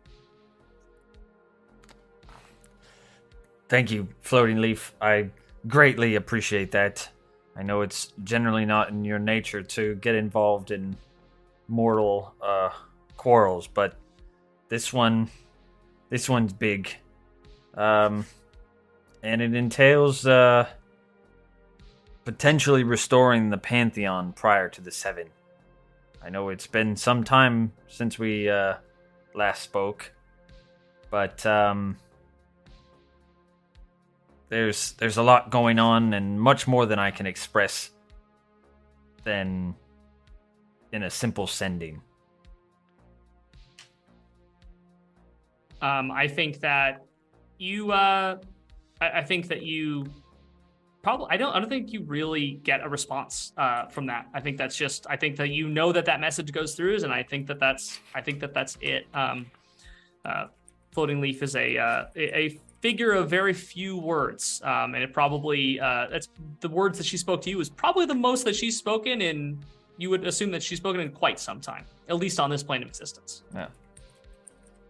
Speaker 1: Thank you, Floating Leaf. I greatly appreciate that. I know it's generally not in your nature to get involved in mortal uh, quarrels, but this one, this one's big, um, and it entails uh, potentially restoring the pantheon prior to the seven. I know it's been some time since we uh, last spoke, but um, there's there's a lot going on and much more than I can express than in a simple sending.
Speaker 2: Um, I think that you, uh, I, I think that you probably, I don't, I don't think you really get a response uh, from that. I think that's just, I think that you know that that message goes through, and I think that that's, I think that that's it. Um, uh, Floating Leaf is a, uh, a, a figure of very few words, um, and it probably uh, that's the words that she spoke to you is probably the most that she's spoken in. You would assume that she's spoken in quite some time, at least on this plane of existence.
Speaker 1: Yeah.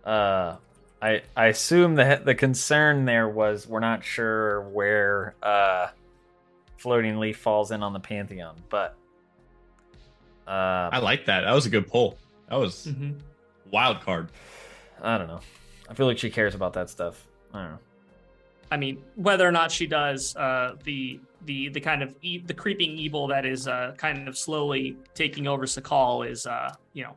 Speaker 1: Uh, I I assume the the concern there was we're not sure where uh, floating leaf falls in on the pantheon, but uh,
Speaker 3: I like that. That was a good pull. That was
Speaker 2: Mhm.
Speaker 3: wild card.
Speaker 1: I don't know. I feel like she cares about that stuff. I don't know.
Speaker 2: I mean, whether or not she does, uh, the the the kind of e- the creeping evil that is uh, kind of slowly taking over Sakal is, uh, you know,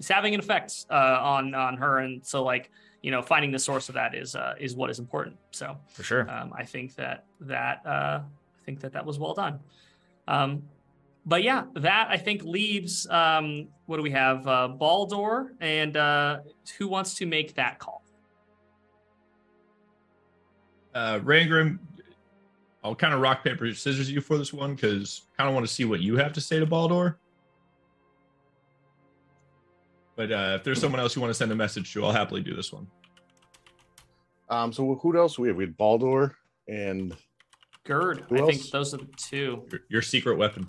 Speaker 2: is having an effect uh, on on her, and so like you know, finding the source of that is uh, is what is important. So
Speaker 1: For sure.
Speaker 2: um, I think that that uh, I think that that was well done. Um, but yeah, that I think leaves. Um, what do we have? Uh, Baldur, and uh, who wants to make that call?
Speaker 3: Uh, Rangrim, I'll kind of rock paper scissors you for this one because I kind of want to see what you have to say to Baldur. But uh, if there's someone else you want to send a message to, I'll happily do this one.
Speaker 5: Um, so who else we have? We had Baldur and
Speaker 2: Gerd.
Speaker 5: Who
Speaker 2: I think those are the two.
Speaker 3: Your, your secret weapon.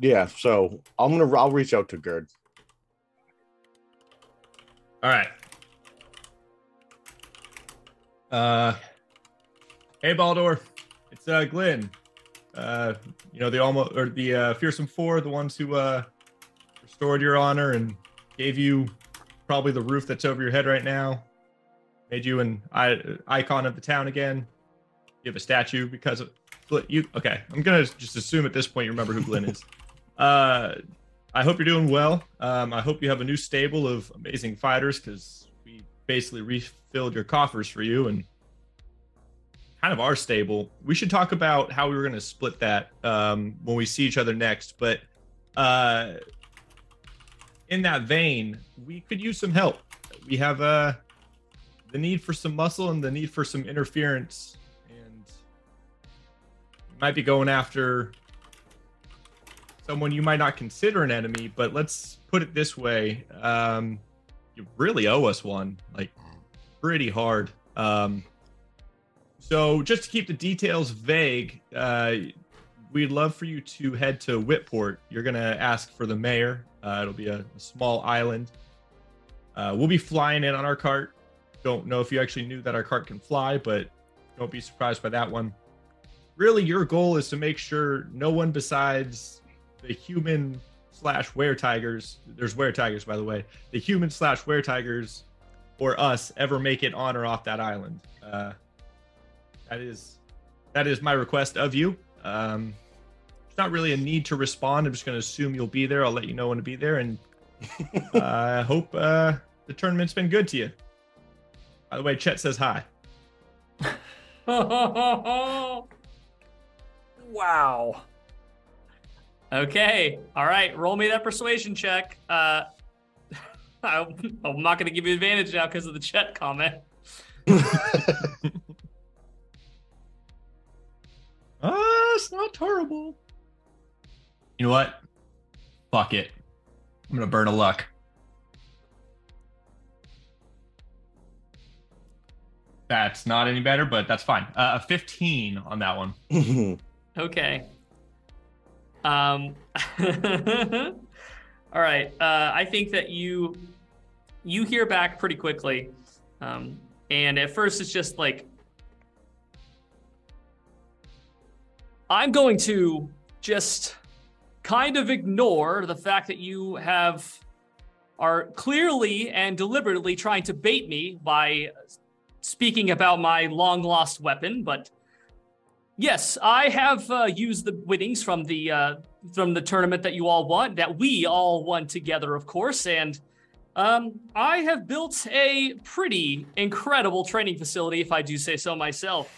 Speaker 5: yeah. So I'm gonna I'll reach out to Gerd.
Speaker 3: All right. Uh, hey Baldur, it's uh Glenn. Uh, you know the almost or the uh, fearsome four, the ones who uh restored your honor and gave you probably the roof that's over your head right now. Made you an I- icon of the town again. You have a statue because of you. Okay, I'm gonna just assume at this point you remember who Glenn is. <laughs> Uh, I hope you're doing well. Um, I hope you have a new stable of amazing fighters because basically refilled your coffers for you and kind of our stable. We should talk about how we were going to split that um, when we see each other next. But uh, in that vein, we could use some help. We have uh, the need for some muscle and the need for some interference, and we might be going after someone you might not consider an enemy, but let's put it this way: um, you really owe us one, like pretty hard. Um, so, just to keep the details vague, uh, we'd love for you to head to Whitport. You're gonna ask for the mayor. Uh, it'll be a, a small island. Uh, we'll be flying in on our cart. Don't know if you actually knew that our cart can fly, but don't be surprised by that one. Really, your goal is to make sure no one besides the human slash were tigers there's were tigers by the way the human slash were tigers or us ever make it on or off that island uh that is that is my request of you. Um, it's not really a need to respond. I'm just going to assume you'll be there. I'll let you know when to be there, and <laughs> I uh, hope uh, the tournament's been good to you. By the way, Chet says hi. <laughs>
Speaker 1: Wow.
Speaker 2: Okay. All right. Roll me that persuasion check. Uh, <laughs> I'm I'm not going to give you advantage now because of the Chet comment. <laughs>
Speaker 3: Ah, it's not terrible. You know what? Fuck it. I'm gonna burn a luck. That's not any better, but that's fine. Uh, a 15 on that one. <laughs>
Speaker 2: Okay. Um. <laughs> all right. Uh, I think that you you hear back pretty quickly, um, and at first it's just like I'm going to just kind of ignore the fact that you have are clearly and deliberately trying to bait me by speaking about my long lost weapon, but yes, I have uh, used the winnings from the uh, from the tournament that you all won, that we all won together, of course, and um, I have built a pretty incredible training facility, if I do say so myself.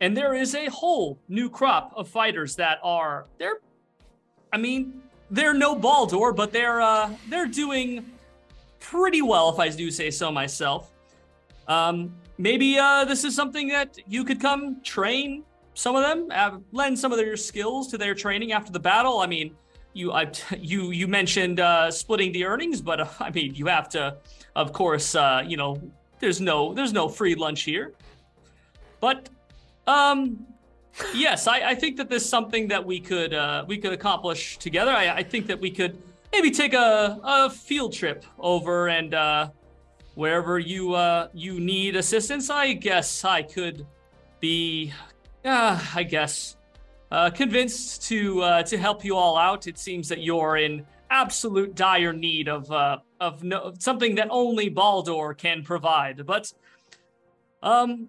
Speaker 2: And there is a whole new crop of fighters that are they're, I mean, they're no Baldur, but they're uh, they're doing pretty well, if I do say so myself. Um, maybe uh, this is something that you could come train some of them, uh, lend some of their skills to their training after the battle. I mean, you I, <laughs> you you mentioned uh, splitting the earnings, but uh, <laughs> I mean, you have to, of course, uh, you know, there's no there's no free lunch here. But um, yes, I, I think that there's something that we could uh, we could accomplish together. I, I think that we could maybe take a, a field trip over and uh, wherever you uh, you need assistance. I guess I could be, uh, I guess, uh, convinced to uh, to help you all out. It seems that you're in absolute dire need of uh, of no, something that only Baldur can provide. But um,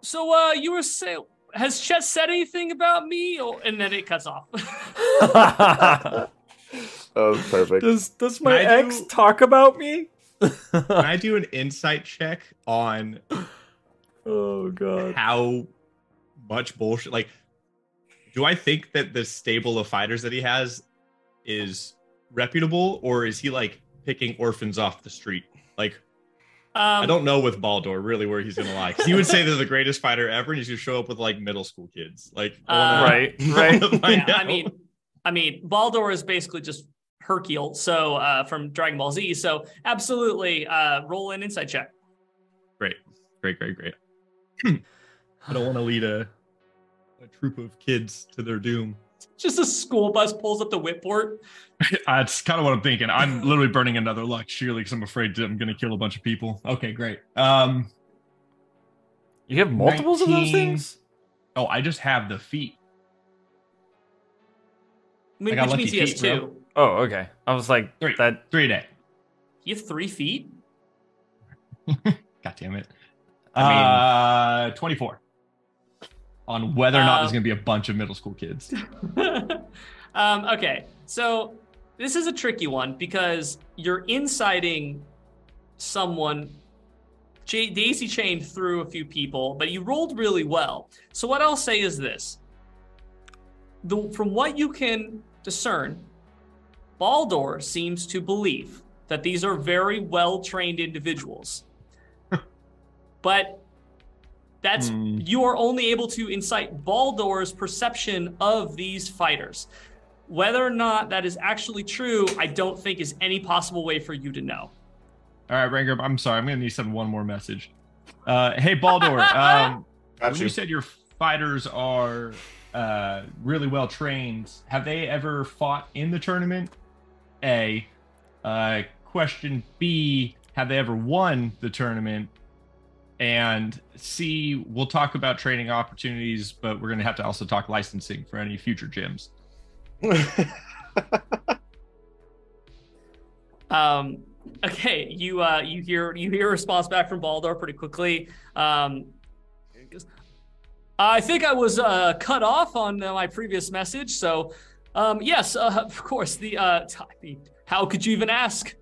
Speaker 2: so uh, you were saying, has Chet said anything about me? Or, and then it cuts off.
Speaker 5: that was <laughs> perfect.
Speaker 1: does does my
Speaker 3: Can I
Speaker 1: ex
Speaker 3: do-
Speaker 1: talk about me?
Speaker 3: Can I do an insight check on <laughs>
Speaker 1: oh god.
Speaker 3: how much bullshit? Like, do I think that the stable of fighters that he has is reputable, or is he like picking orphans off the street? Like,
Speaker 2: Um,
Speaker 3: I don't know with Baldur really where he's gonna lie. he would say they're the greatest fighter ever, and he's gonna show up with like middle school kids. Like, I wanna-
Speaker 2: Uh,
Speaker 1: Right, <laughs> right.
Speaker 3: wanna
Speaker 2: yeah, I mean, I mean, Baldur is basically just Hercule, so uh, from Dragon Ball Z. So absolutely, uh, roll an insight check.
Speaker 3: great, great, great, great. <clears throat> I don't want to lead a a troop of kids to their doom.
Speaker 2: Just a school bus pulls up the Whitport. <laughs>
Speaker 3: That's kind of what I'm thinking. I'm literally burning another luck sheerly because I'm afraid I'm going to kill a bunch of people. Okay, great. Um,
Speaker 1: You have multiples of those things?
Speaker 3: oh, I just have the feet.
Speaker 2: I mean,
Speaker 3: I got
Speaker 2: which
Speaker 3: lucky
Speaker 2: means he has
Speaker 3: feet, bro.
Speaker 2: two.
Speaker 1: Oh, okay. I was like
Speaker 3: Three.
Speaker 1: that
Speaker 3: Three a day.
Speaker 2: You have three feet. <laughs>
Speaker 3: God damn it.
Speaker 1: I mean,
Speaker 3: uh, 24 on whether or not there's
Speaker 2: Um,
Speaker 3: going to be a bunch of middle school kids. <laughs>
Speaker 2: um, okay, so this is a tricky one because you're inciting someone. J- Daisy chained through a few people, but you rolled really well. So what I'll say is this: the, from what you can discern, Baldur seems to believe that these are very well trained individuals, <laughs> but that's
Speaker 3: Hmm.
Speaker 2: you are only able to incite Baldur's perception of these fighters. Whether or not that is actually true, I don't think is any possible way for you to know.
Speaker 3: All right, Ranger, I'm sorry. I'm going to need to send one more message. Uh, hey, Baldur. <laughs> um, when
Speaker 5: you.
Speaker 3: you said your fighters are uh, really well trained, have they ever fought in the tournament? A. Uh, question B. Have they ever won the tournament? And C. We'll talk about training opportunities, but we're going to have to also talk licensing for any future gyms. <laughs>
Speaker 2: Um, okay, you uh, you hear you hear a response back from Baldur pretty quickly. Um, I think I was uh, cut off on uh, my previous message. So, um, yes, uh, <laughs> of course. The, uh, the <laughs> how could you even ask?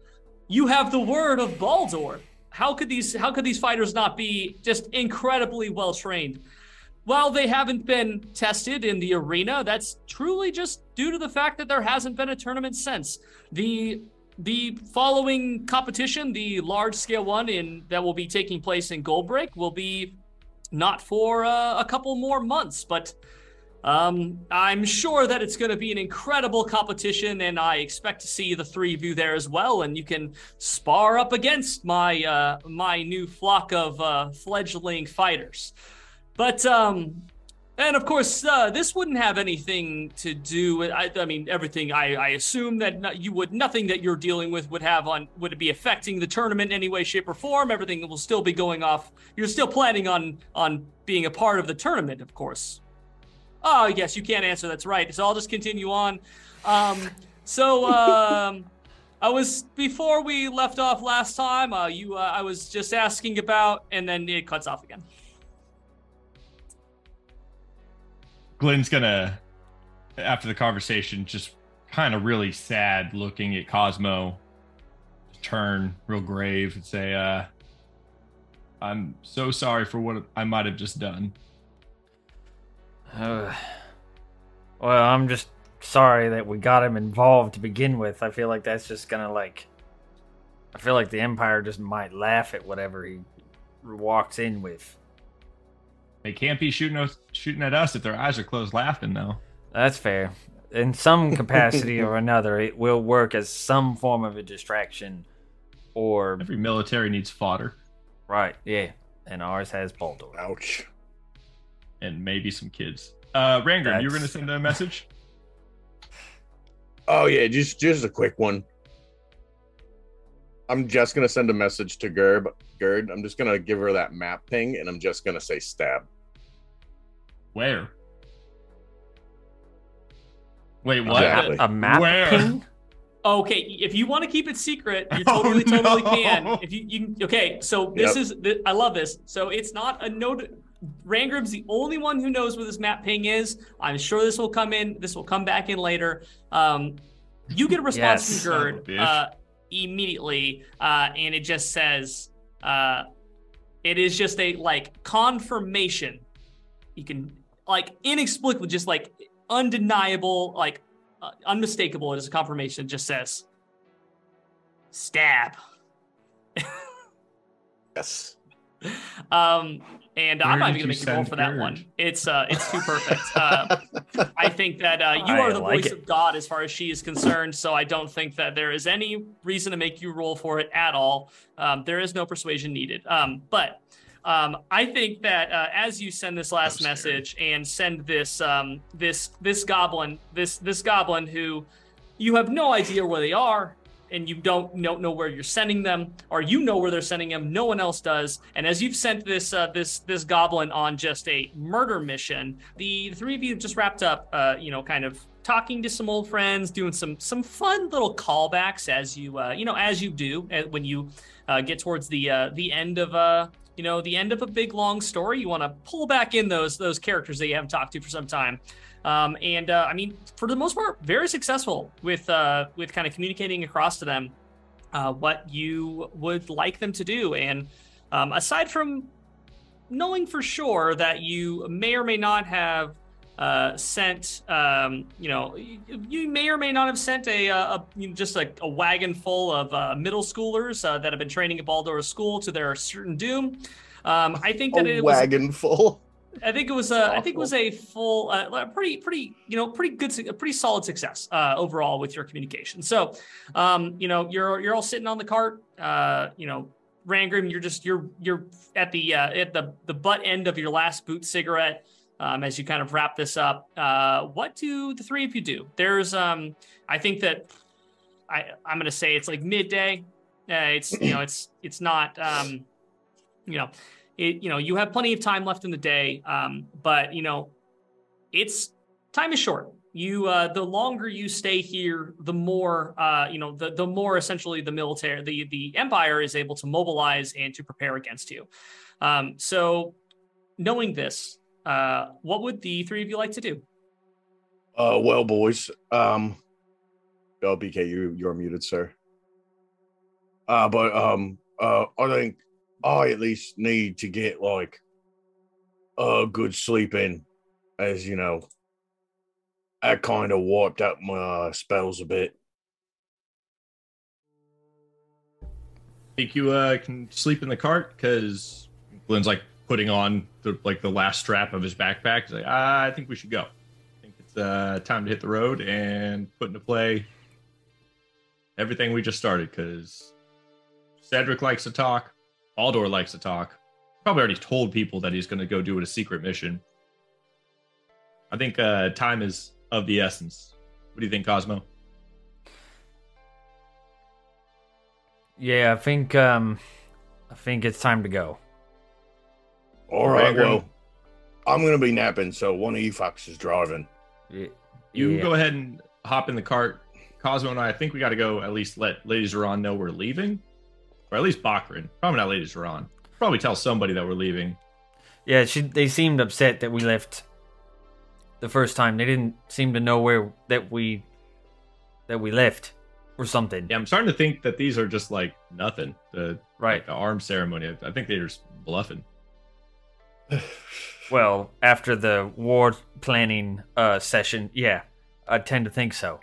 Speaker 2: You have the word of Baldur. How could these how could these fighters not be just incredibly well trained? While they haven't been tested in the arena, that's truly just due to the fact that there hasn't been a tournament since. The the following competition, the large scale one in that will be taking place in Goldbreak, will be not for uh, a couple more months, but um, I'm sure that it's going to be an incredible competition, and I expect to see the three of you there as well. And you can spar up against my uh, my new flock of uh, fledgling fighters. But um, and of course, uh, this wouldn't have anything to do with. I, I mean, everything. I, I assume that you would nothing that you're dealing with would have on would it be affecting the tournament in any way, shape, or form. Everything will still be going off. You're still planning on on being a part of the tournament, of course. Oh yes, you can't answer. That's right. So I'll just continue on. Um, so um, I was before we left off last time. Uh, you, uh, I was just asking about, and then it cuts off again.
Speaker 3: Glenn's gonna, after the conversation, just kind of really sad looking at Cosmo, turn real grave and say, uh, I'm so sorry for what I might have just done.
Speaker 1: Uh, well, I'm just sorry that we got him involved to begin with. I feel like that's just gonna like. I feel like the Empire just might laugh at whatever he walks in with.
Speaker 3: They can't be shooting us, shooting at us if their eyes are closed, laughing though.
Speaker 1: That's fair. In some capacity or another, it will work as some form of a distraction, or
Speaker 3: Every military needs fodder
Speaker 1: right, yeah. And ours has Baldur.
Speaker 5: Ouch.
Speaker 3: And maybe some kids. Uh, Rangrim, you were gonna send a message. <laughs>
Speaker 5: Oh yeah, just just a quick one. I'm just gonna send a message to Gerb. Gerd, I'm just gonna give her that map ping, and I'm just gonna say stab.
Speaker 3: Where? Wait, what?
Speaker 5: Exactly.
Speaker 1: A map
Speaker 3: Where?
Speaker 1: ping?
Speaker 2: Okay, if you want to keep it secret, you totally, <laughs>
Speaker 3: Oh,
Speaker 2: totally can. If you, you okay, so this
Speaker 5: Yep.
Speaker 2: is th- I love this. So it's not a note. Rangrim's the only one who knows where this map ping is. I'm sure this will come in. This will come back in later. Um, you get a response
Speaker 1: Yes.
Speaker 2: from
Speaker 3: Son of a
Speaker 2: Gerd
Speaker 3: bitch.
Speaker 2: uh, immediately, uh, and it just says, uh, "It is just a like confirmation. You can like inexplicably, just like undeniable, like uh, unmistakable. It is a confirmation. It just says stab. <laughs>
Speaker 5: Yes.
Speaker 2: Um, and I'm
Speaker 3: Where
Speaker 2: not even gonna make you roll for that one. It's uh, it's too perfect. <laughs> Uh, I think that uh, you
Speaker 1: I
Speaker 2: are the
Speaker 1: like
Speaker 2: voice
Speaker 1: it.
Speaker 2: of God as far as she is concerned. So I don't think that there is any reason to make you roll for it at all. Um, there is no persuasion needed. Um, but um, I think that uh, as you send this last
Speaker 3: I'm scared.
Speaker 2: message and send this um, this this goblin this this goblin who you have no idea where they are and you don't know, know where you're sending them or you know where they're sending them no one else does. And as you've sent this uh, this this goblin on just a murder mission the, three of you just wrapped up uh, you know kind of talking to some old friends doing some some fun little callbacks as you uh, you know as you do uh, when you uh, get towards the uh, the end of uh you know the end of a big long story. You want to pull back in those those characters that you haven't talked to for some time um, and uh, I mean, for the most part, very successful with uh, with kind of communicating across to them uh, what you would like them to do. And um, aside from knowing for sure that you may or may not have uh, sent, um, you know, you, you may or may not have sent a, a, a you know, just a, a wagon full of uh, middle schoolers uh, that have been training at Baldur School to their certain doom. Um, I think that
Speaker 5: A
Speaker 2: it was
Speaker 5: wagon full.
Speaker 2: I think it was a, I think it was a full, uh, pretty, pretty, you know, pretty good, a pretty solid success uh, overall with your communication. So, um, you know, you're you're all sitting on the cart. Uh, you know, Rangrim, you're just you're you're at the uh, at the the butt end of your last boot cigarette. Um, as you kind of wrap this up, uh, what do the three of you do? There's, um, I think that I I'm gonna say it's like midday. Uh, it's you know it's it's not um, you know it you know you have plenty of time left in the day um, but you know it's time is short you uh, the longer you stay here the more uh, you know the, the more essentially the military the the empire is able to mobilize and to prepare against you um, so knowing this Uh, what would the three of you like to do?
Speaker 5: Uh, well, boys. Um, oh, BK, you you're muted, sir. Uh, but um, uh, I think I at least need to get like a good sleep in, as you know. I kind of wiped out my spells a bit.
Speaker 3: Think you uh, can sleep in the cart? Because Glenn's like putting on the like the last strap of his backpack. He's like, ah, I think we should go. I think it's uh, time to hit the road and put into play everything we just started. Because Cedric likes to talk, Aldor likes to talk. Probably already told people that he's going to go do it a secret mission. I think uh, time is of the essence. What do you think, Cosmo?
Speaker 1: Yeah, I think um, I think it's time to go.
Speaker 5: All right,
Speaker 3: Rangrim.
Speaker 5: well, I'm gonna be napping, so one of you fucks is driving.
Speaker 1: Y-
Speaker 3: You go ahead and hop in the cart. Cosmo and I, I think we got to go at least let Lady Zeron know we're leaving. Or at least Bakrin. Probably not Lady Zeron. Probably tell somebody that we're leaving.
Speaker 1: Yeah, she, they seemed upset that we left the first time. They didn't seem to know where that we that we left or something.
Speaker 3: Yeah, I'm starting to think that these are just like nothing. The
Speaker 1: Right.
Speaker 3: like the arm ceremony. I think they're just bluffing. <sighs>
Speaker 1: Well, after the war planning uh, session, yeah, I tend to think so.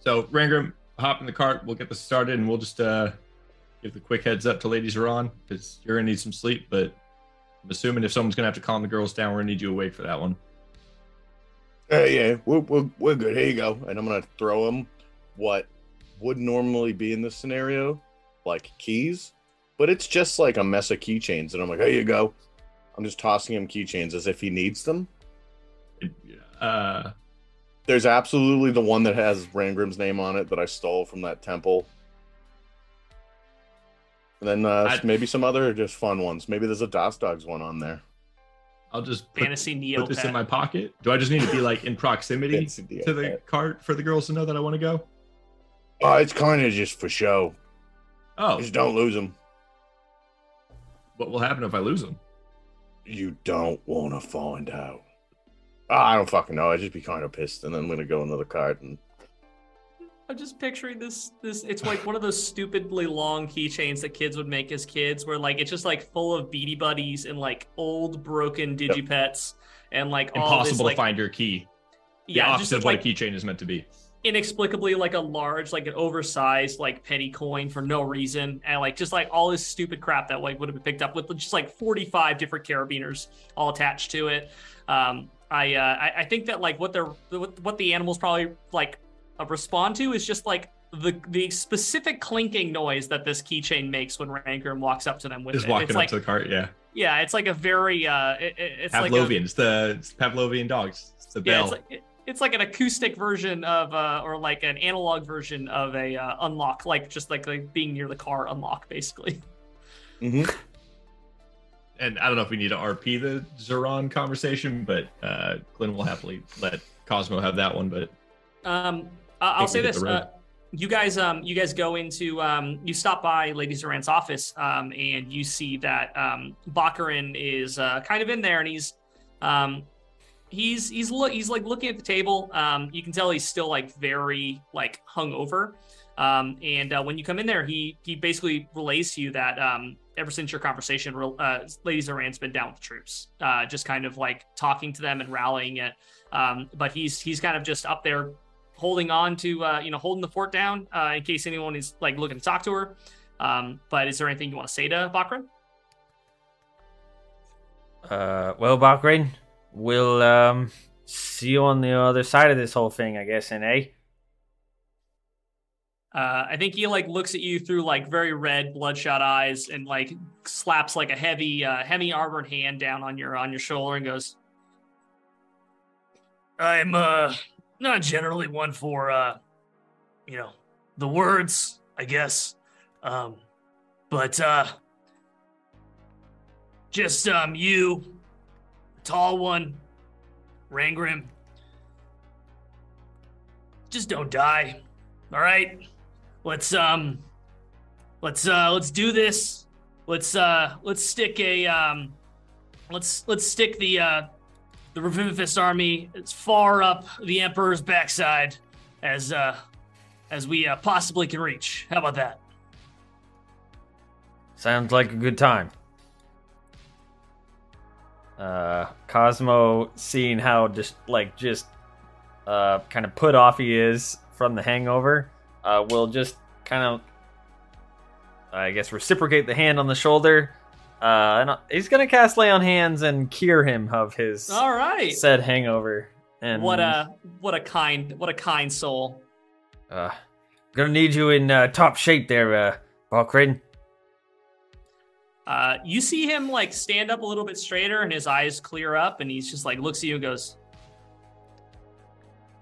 Speaker 3: So Rangrim, hop in the cart. We'll get this started, and we'll just uh give the quick heads up to Lady Zeron because you're gonna need some sleep. But I'm assuming if someone's gonna have to calm the girls down, we're gonna need you awake for that one.
Speaker 5: Uh, yeah, we're, we're, we're good. Here you go. And I'm to throw him what would normally be in this scenario, like keys, but it's just like a mess of keychains. And I'm like, here you go. I'm just tossing him keychains as if he needs them.
Speaker 3: Uh,
Speaker 5: There's absolutely the one that has Rangrim's name on it that I stole from that temple. And then uh,
Speaker 3: I-
Speaker 5: maybe some other just fun ones. Maybe there's a DOS Dogs one on there.
Speaker 3: I'll just put,
Speaker 2: Fantasy Neo.
Speaker 3: put this in my pocket. Do I just need to be like in proximity to the cart for the girls to know that I want to go?
Speaker 5: Uh, it's kind of just for show.
Speaker 3: Oh,
Speaker 5: Just don't lose them.
Speaker 3: what will happen if I lose them?
Speaker 5: You don't want to find out. Ah, I don't fucking know. I'd just be kind of pissed, and then I'm gonna go another card and
Speaker 2: I'm just picturing this. This it's like one of those stupidly long keychains that kids would make as kids, where like it's just like full of Beady Buddies and like old broken digipets and like all this
Speaker 3: Impossible
Speaker 2: like
Speaker 3: to find your key. The
Speaker 2: yeah,
Speaker 3: opposite
Speaker 2: just
Speaker 3: of what
Speaker 2: like
Speaker 3: a keychain is meant to be.
Speaker 2: inexplicably like a large, like an oversized like penny coin for no reason, and like just like all this stupid crap that like would have been picked up with just like 45 different carabiners all attached to it. Um, I, uh, I I think that like what they're what, what the animals probably like uh, respond to is just like the the specific clinking noise that this keychain makes when Rangrim walks up to them with
Speaker 3: Just
Speaker 2: it.
Speaker 3: walking
Speaker 2: it's
Speaker 3: up
Speaker 2: like
Speaker 3: to the cart, yeah.
Speaker 2: yeah, it's like a very uh, it, it- it's like a,
Speaker 3: Pavlovian. it's the it's Pavlovian dogs. It's the
Speaker 2: yeah,
Speaker 3: bell.
Speaker 2: it's like it- it's like an acoustic version of uh, or like an analog version of a uh, unlock, like just like, like being near the car unlock, basically.
Speaker 3: And I don't know if we need to RP the Zeron conversation, but uh, Glenn will happily let Cosmo have that one. But
Speaker 2: Um, I'll say this: uh, you guys, um, you guys go into, um, you stop by Lady Zoran's office, um, and you see that um, Bakarin is uh, kind of in there, and he's, um, he's he's look he's like looking at the table. Um, you can tell he's still like very like hungover. Um, and uh, when you come in there, he he basically relays to you that um, ever since your conversation, uh, Lady Zoran's been down with the troops, uh, just kind of like talking to them and rallying it. Um, but he's he's kind of just up there holding on to uh, you know holding the fort down uh, in case anyone is like looking to talk to her. Um, but is there anything you want to say to Bakrin?
Speaker 1: Uh, well, Bakrin, we'll um see you on the other side of this whole thing, I guess, and eh?
Speaker 2: Uh, I think he like looks at you through like very red, bloodshot eyes, and like slaps like a heavy, uh, heavy armored hand down on your on your shoulder and goes, "I'm uh not generally one for uh, you know, the words, I guess, um, but uh, just um you, tall one, Rangrim, just don't die, all right." Let's um let's uh let's do this let's uh let's stick a um let's let's stick the uh, the Revivifist army as far up the Emperor's backside as uh, as we uh, possibly can reach. How about that?
Speaker 1: Sounds like a good time. Uh, Cosmo, seeing how just like just uh, kind of put off he is from the hangover, uh, will just kind of, I guess, reciprocate the hand on the shoulder. Uh, and he's gonna cast lay on hands and cure him of his
Speaker 2: All right.
Speaker 1: said hangover. And
Speaker 2: What a what a kind what a kind soul.
Speaker 1: uh, gonna need you in uh, top shape there, uh, Balkraden.
Speaker 2: Uh, you see him like stand up a little bit straighter, and his eyes clear up, and he's just like looks at you and goes,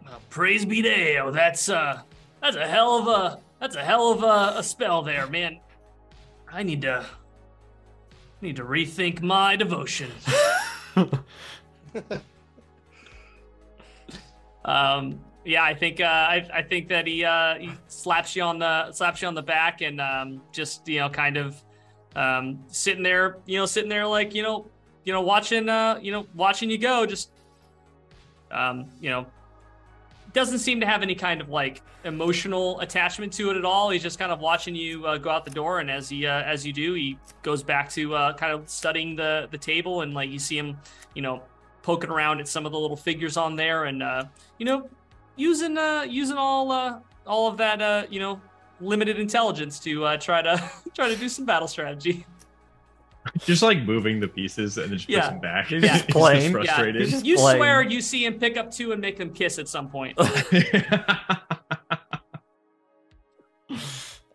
Speaker 2: "Uh, "Praise be to Deo. That's uh, that's a hell of a that's a hell of a, a spell there, man. I need to need to rethink my devotion." <laughs> um, yeah, I think uh, I, I think that he uh, he slaps you on the slaps you on the back and um, just you know kind of um, sitting there, you know, sitting there like you know, you know, watching, uh, you know, watching you go. Just, um, you know, doesn't seem to have any kind of like emotional attachment to it at all. He's just kind of watching you uh, go out the door, and as he uh, as you do, he goes back to uh, kind of studying the the table, and like you see him, you know, poking around at some of the little figures on there, and uh, you know, using uh, using all uh, all of that, uh, you know, limited intelligence to uh, try to <laughs> try to do some battle strategy. <laughs>
Speaker 3: Just like moving the pieces and then just
Speaker 2: Yeah.
Speaker 3: puts them back.
Speaker 1: He's
Speaker 2: Yeah. <laughs>
Speaker 1: just playing.
Speaker 3: Just frustrated.
Speaker 1: He's just
Speaker 2: You
Speaker 1: playing.
Speaker 2: swear you see him pick up two and make them kiss at some point. <laughs>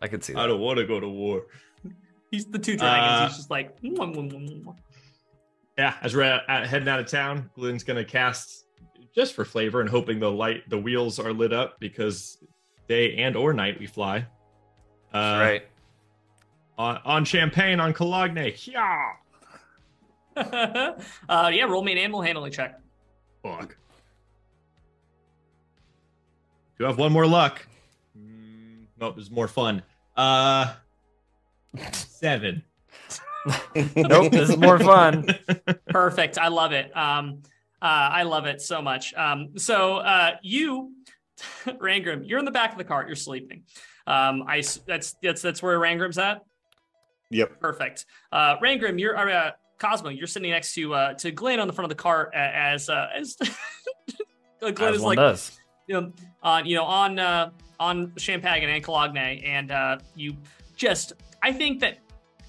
Speaker 1: I could see
Speaker 3: I don't want to go to war.
Speaker 2: He's the two dragons.
Speaker 3: Uh,
Speaker 2: He's just like. "Mwah, mwah, mwah, mwah."
Speaker 3: Yeah, as we're at, at- heading out of town, Glenn's gonna cast just for flavor and hoping the light, the wheels are lit up because day and or night we fly. Uh,
Speaker 1: right.
Speaker 3: On, on champagne on Cologne. Yeah. <laughs>
Speaker 2: uh, yeah, roll me an animal handling check.
Speaker 3: Fuck. Do I have one more luck? Mm, nope, there's more fun. Uh, <laughs> seven. <laughs>
Speaker 1: Nope, this is more fun.
Speaker 2: Perfect. I love it. Um, uh, I love it so much. Um, so uh, you, Rangrim, you're in the back of the cart. You're sleeping. Um, I s- that's that's that's where Rangrim's at.
Speaker 5: Yep.
Speaker 2: Perfect. Uh, Rangrim, you're uh, Cosmo. You're sitting next to uh, to Glenn on the front of the cart a- as uh, as <laughs> Glenn
Speaker 1: As
Speaker 2: is
Speaker 1: one
Speaker 2: like
Speaker 1: does.
Speaker 2: you know, on you know on uh, on Champagne and Cologne, and uh, you just I think that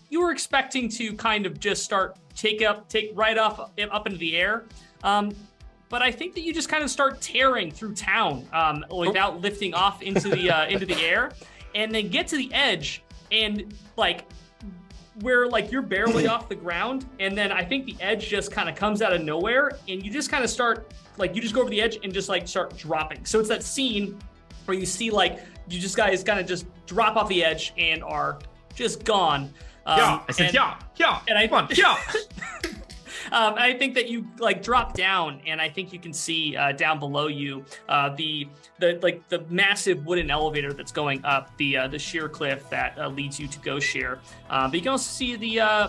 Speaker 2: you were expecting to kind of just start take up take right up up into the air. Um, but I think that you just kind of start tearing through town um, without lifting off into the uh, into the <laughs> air, and then get to the edge and like where like you're barely <laughs> off the ground, and then I think the edge just kind of comes out of nowhere, and you just kind of start like you just go over the edge and just like start dropping. So it's that scene where you see like you just guys kind of just drop off the edge and are just gone. Um,
Speaker 3: yeah, I said
Speaker 2: and-
Speaker 3: yeah, yeah.
Speaker 2: and I
Speaker 3: Come on, <laughs> yeah.
Speaker 2: Um, I think that you like drop down, and I think you can see uh, down below you uh, the the like the massive wooden elevator that's going up the uh, the sheer cliff that uh, leads you to Ghost Share. Uh, but you can also see the uh,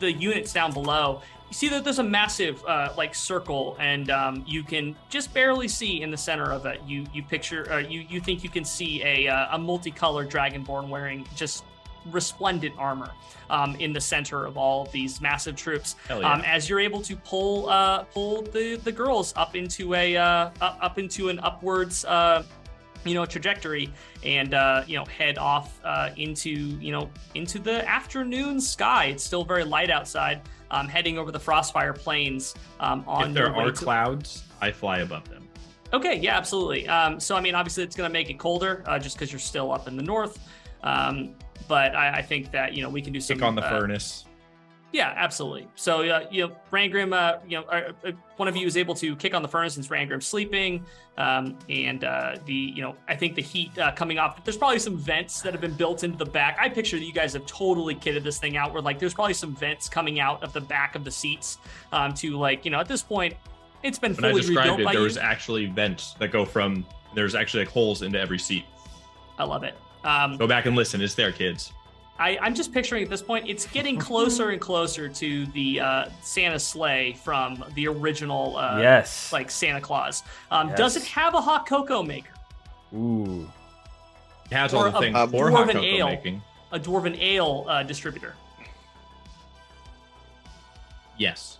Speaker 2: the units down below. You see that there's a massive uh, like circle, and um, you can just barely see in the center of it. You you picture you you think you can see a a multicolored dragonborn wearing just resplendent armor um, in the center of all of these massive troops
Speaker 3: yeah.
Speaker 2: um, as you're able to pull uh, pull the, the girls up into a uh, up, into an upwards uh, you know trajectory and uh, you know head off uh, into you know into the afternoon sky. It's still very light outside. Um, heading over the Frostfire Plains um, on
Speaker 3: if there are
Speaker 2: to-
Speaker 3: clouds, I fly above them.
Speaker 2: Okay, yeah, absolutely. Um, so, I mean, obviously, it's going to make it colder uh, just because you're still up in the north. Um, but I, I think that you know we can do some
Speaker 3: Kick on the
Speaker 2: uh,
Speaker 3: furnace.
Speaker 2: Yeah, absolutely. So, uh, you know, Rangrim, uh, you know, uh, uh, one of you is able to kick on the furnace since Rangrim's sleeping, um, and uh, the, you know, I think the heat uh, coming off. There's probably some vents that have been built into the back. I picture that you guys have totally kitted this thing out, where like there's probably some vents coming out of the back of the seats um, to like, you know, at this point, it's been
Speaker 3: When I
Speaker 2: fully
Speaker 3: described
Speaker 2: rebuilt
Speaker 3: it,
Speaker 2: by
Speaker 3: there
Speaker 2: you.
Speaker 3: was actually vents that go from. There's actually like holes into every seat.
Speaker 2: I love it. Um,
Speaker 3: Go back and listen. It's there, kids.
Speaker 2: I, I'm just picturing at this point, it's getting closer and closer to the uh, Santa sleigh from the original, uh,
Speaker 1: yes.
Speaker 2: like Santa Claus. Um, Does it have a hot cocoa maker?
Speaker 1: Ooh.
Speaker 3: It has all the
Speaker 2: a
Speaker 3: things
Speaker 5: uh,
Speaker 3: for hot
Speaker 2: dwarven
Speaker 3: cocoa
Speaker 2: ale.
Speaker 3: making.
Speaker 2: A dwarven ale uh, distributor.
Speaker 3: Yes.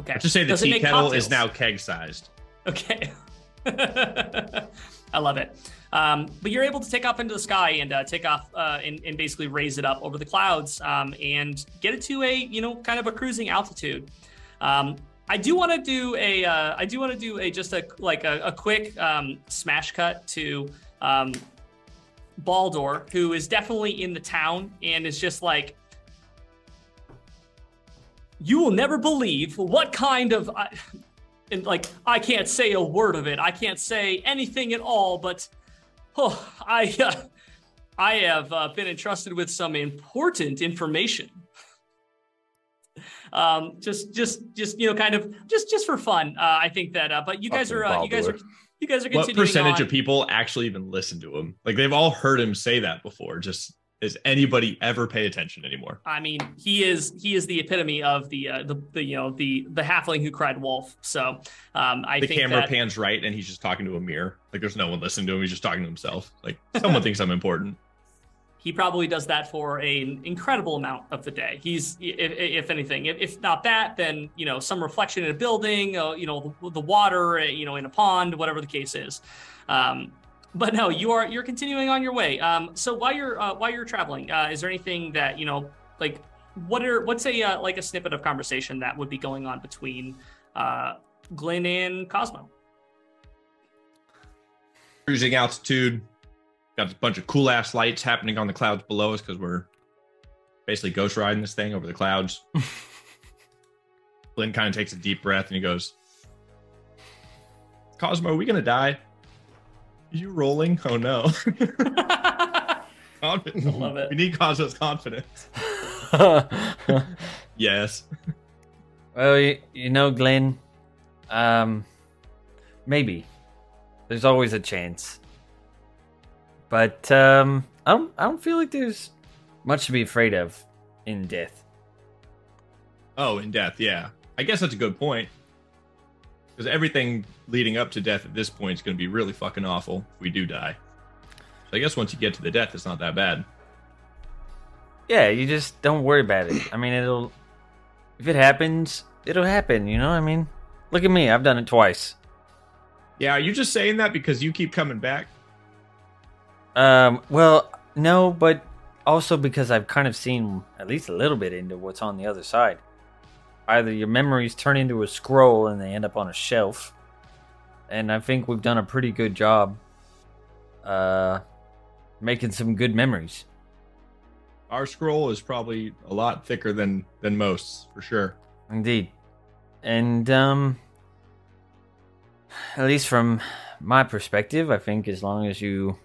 Speaker 2: Okay.
Speaker 3: Let's just say the
Speaker 2: Does
Speaker 3: tea
Speaker 2: make
Speaker 3: kettle is now keg sized.
Speaker 2: Okay. <laughs> I love it. Um, but you're able to take off into the sky and uh, take off uh, and, and basically raise it up over the clouds um, and get it to a you know kind of a cruising altitude. Um, I do want to do a uh, I do want to do a just a like a, a quick um, smash cut to um, Baldur, who is definitely in the town and is just like you will never believe what kind of and like I can't say a word of it. I can't say anything at all. But oh, I uh, I have uh, been entrusted with some important information. Um, just just just you know, kind of just just for fun. Uh, I think that. Uh, but you guys are uh, you guys are you guys are
Speaker 3: What percentage
Speaker 2: on.
Speaker 3: of people actually even listen to him? Like they've all heard him say that before. Just does anybody ever pay attention anymore?
Speaker 2: I mean, he is he is the epitome of the uh, the, the you know the the halfling who cried wolf. So um, I
Speaker 3: the camera
Speaker 2: that,
Speaker 3: pans right and he's just talking to a mirror. Like there's no one listening to him. He's just talking to himself. Like someone thinks I'm important. <laughs>
Speaker 2: he probably does that for an incredible amount of the day. He's, if, if anything, if, if not that, then you know some reflection in a building, uh, you know the, the water, uh, you know in a pond, whatever the case is. Um, but no, you are you're continuing on your way. Um, so while you're uh, while you're traveling, uh, is there anything that you know like what are what's a uh, like a snippet of conversation that would be going on between uh, Glenn and Cosmo?
Speaker 3: Cruising altitude. Got a bunch of cool ass lights happening on the clouds below us because we're basically ghost riding this thing over the clouds. <laughs> Glenn kind of takes a deep breath and he goes, Cosmo, are we gonna die? You rolling? Oh no. <laughs> Confidence.
Speaker 2: Love it.
Speaker 3: We need Cosmo's confidence. <laughs> Yes.
Speaker 1: well, you, you know, Glenn, um, maybe there's always a chance, but um, I don't. I don't feel like there's much to be afraid of in death.
Speaker 3: Oh, in death, yeah. I guess that's a good point. Because everything leading up to death at this point is going to be really fucking awful if we do die. So I guess once you get to the death, it's not that bad.
Speaker 1: Yeah, you just don't worry about it. I mean, it'll. If it happens, it'll happen. You know. what I mean, look at me. I've done it twice.
Speaker 3: Yeah, are you just saying that because you keep coming back?
Speaker 1: Um. Well, no, but also because I've kind of seen at least a little bit into what's on the other side. Either your memories turn into a scroll and they end up on a shelf, and I think we've done a pretty good job, uh, making some good memories.
Speaker 3: Our scroll is probably a lot thicker than than most, for sure.
Speaker 1: Indeed. And um at least from my perspective, I think as long as you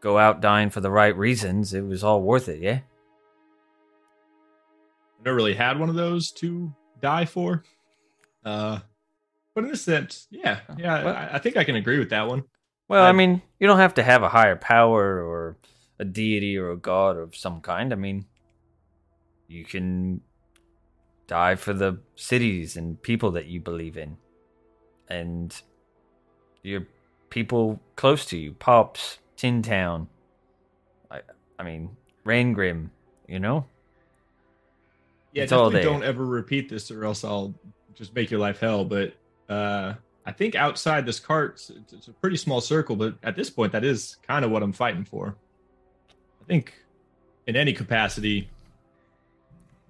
Speaker 1: go out dying for the right reasons, it was all worth it, yeah?
Speaker 3: Never really had one of those to die for. Uh, but in a sense, yeah, yeah,
Speaker 1: Well-
Speaker 3: I, I think I can agree with that one.
Speaker 1: Well, I
Speaker 3: I-
Speaker 1: mean, you don't have to have a higher power or a deity or a god of some kind. I mean, you can die for the cities and people that you believe in. And your people close to you, Pops, Tin Town. I I mean, Rangrim, you know?
Speaker 3: Yeah,
Speaker 1: It's
Speaker 3: definitely don't ever repeat this, or else I'll just make your life hell. But uh, I think outside this cart, it's, it's a pretty small circle. But at this point, that is kind of what I'm fighting for. I think in any capacity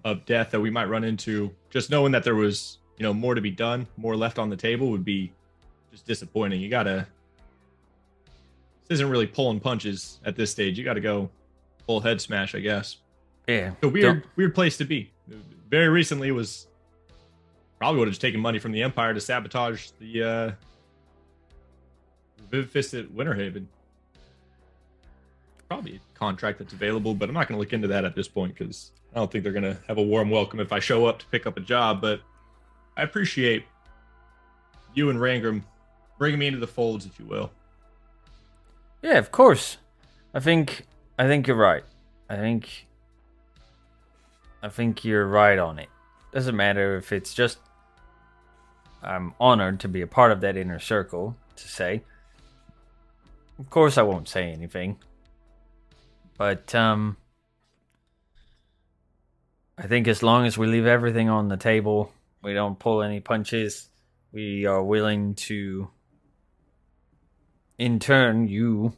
Speaker 3: of death that we might run into, just knowing that there was, you know, more to be done, more left on the table, would be just disappointing. You gotta. This isn't really pulling punches at this stage. You got to go full head smash, I guess
Speaker 1: Yeah.
Speaker 3: a weird weird place to be. Very recently was probably would have just taken money from the Empire to sabotage the uh Viv Fist at Winterhaven. Probably a contract that's available, but I'm not gonna look into that at this point because I don't think they're gonna have a warm welcome if I show up to pick up a job, but I appreciate you and Rangrim bringing me into the folds, if you will.
Speaker 1: Yeah, of course. I think I think you're right. I think I think you're right on it. Doesn't matter if it's just I'm honored to be a part of that inner circle to say. Of course I won't say anything. But um I think as long as we leave everything on the table, we don't pull any punches, we are willing to in turn you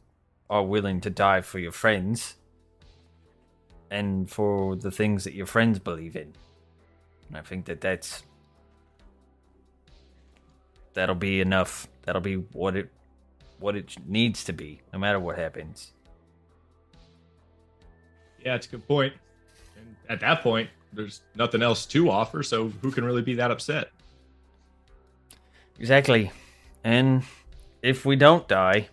Speaker 1: are willing to die for your friends and for the things that your friends believe in. And I think that that's that'll be enough. That'll be what it what it needs to be, no matter what happens.
Speaker 3: Yeah, it's a good point. And at that point, there's nothing else to offer, so who can really be that upset?
Speaker 1: Exactly. And if we don't die,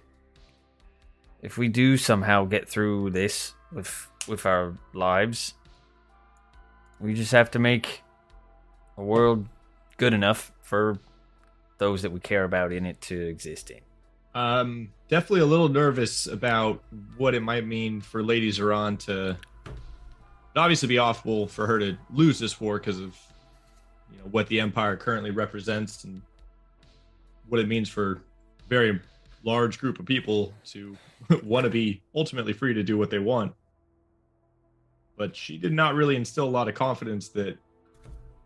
Speaker 1: if we do somehow get through this with with our lives, we just have to make a world good enough for those that we care about in it to exist in.
Speaker 3: Um, definitely a little nervous about what it might mean for Lady Zeron to. It'd obviously be awful for her to lose this war because of, you know, what the Empire currently represents and what it means for a very large group of people to <laughs> want to be ultimately free to do what they want. But she did not really instill a lot of confidence that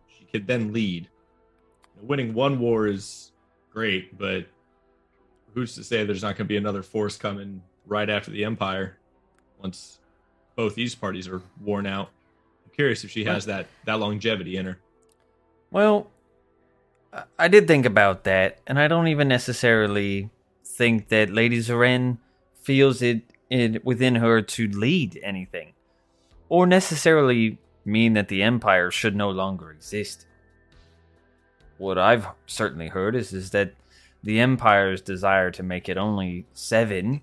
Speaker 3: she could then lead. Winning one war is great, but who's to say there's not going to be another force coming right after the Empire once both these parties are worn out? I'm curious if she has that that longevity in her.
Speaker 1: Well, I- I did think about that, and I don't even necessarily think that Lady Zoren feels it, it within her to lead anything, or necessarily mean that the Empire should no longer exist. What I've certainly heard is, is that the Empire's desire to make it only seven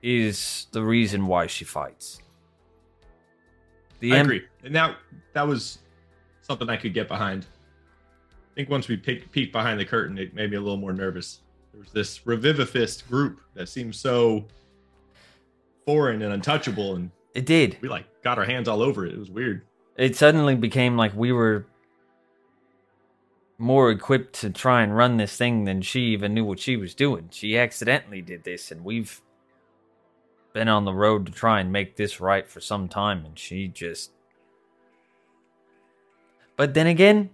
Speaker 1: is the reason why she fights. The
Speaker 3: I
Speaker 1: Em-
Speaker 3: agree, and that that was something I could get behind. I think once we peek, peeked behind the curtain, it made me a little more nervous. There was this revivifist group that seemed so foreign and untouchable, and
Speaker 1: It did.
Speaker 3: we like got our hands all over it. It was weird.
Speaker 1: it suddenly became like we were more equipped to try and run this thing than she even knew what she was doing. She accidentally did this, and we've been on the road to try and make this right for some time, and she just. But then again,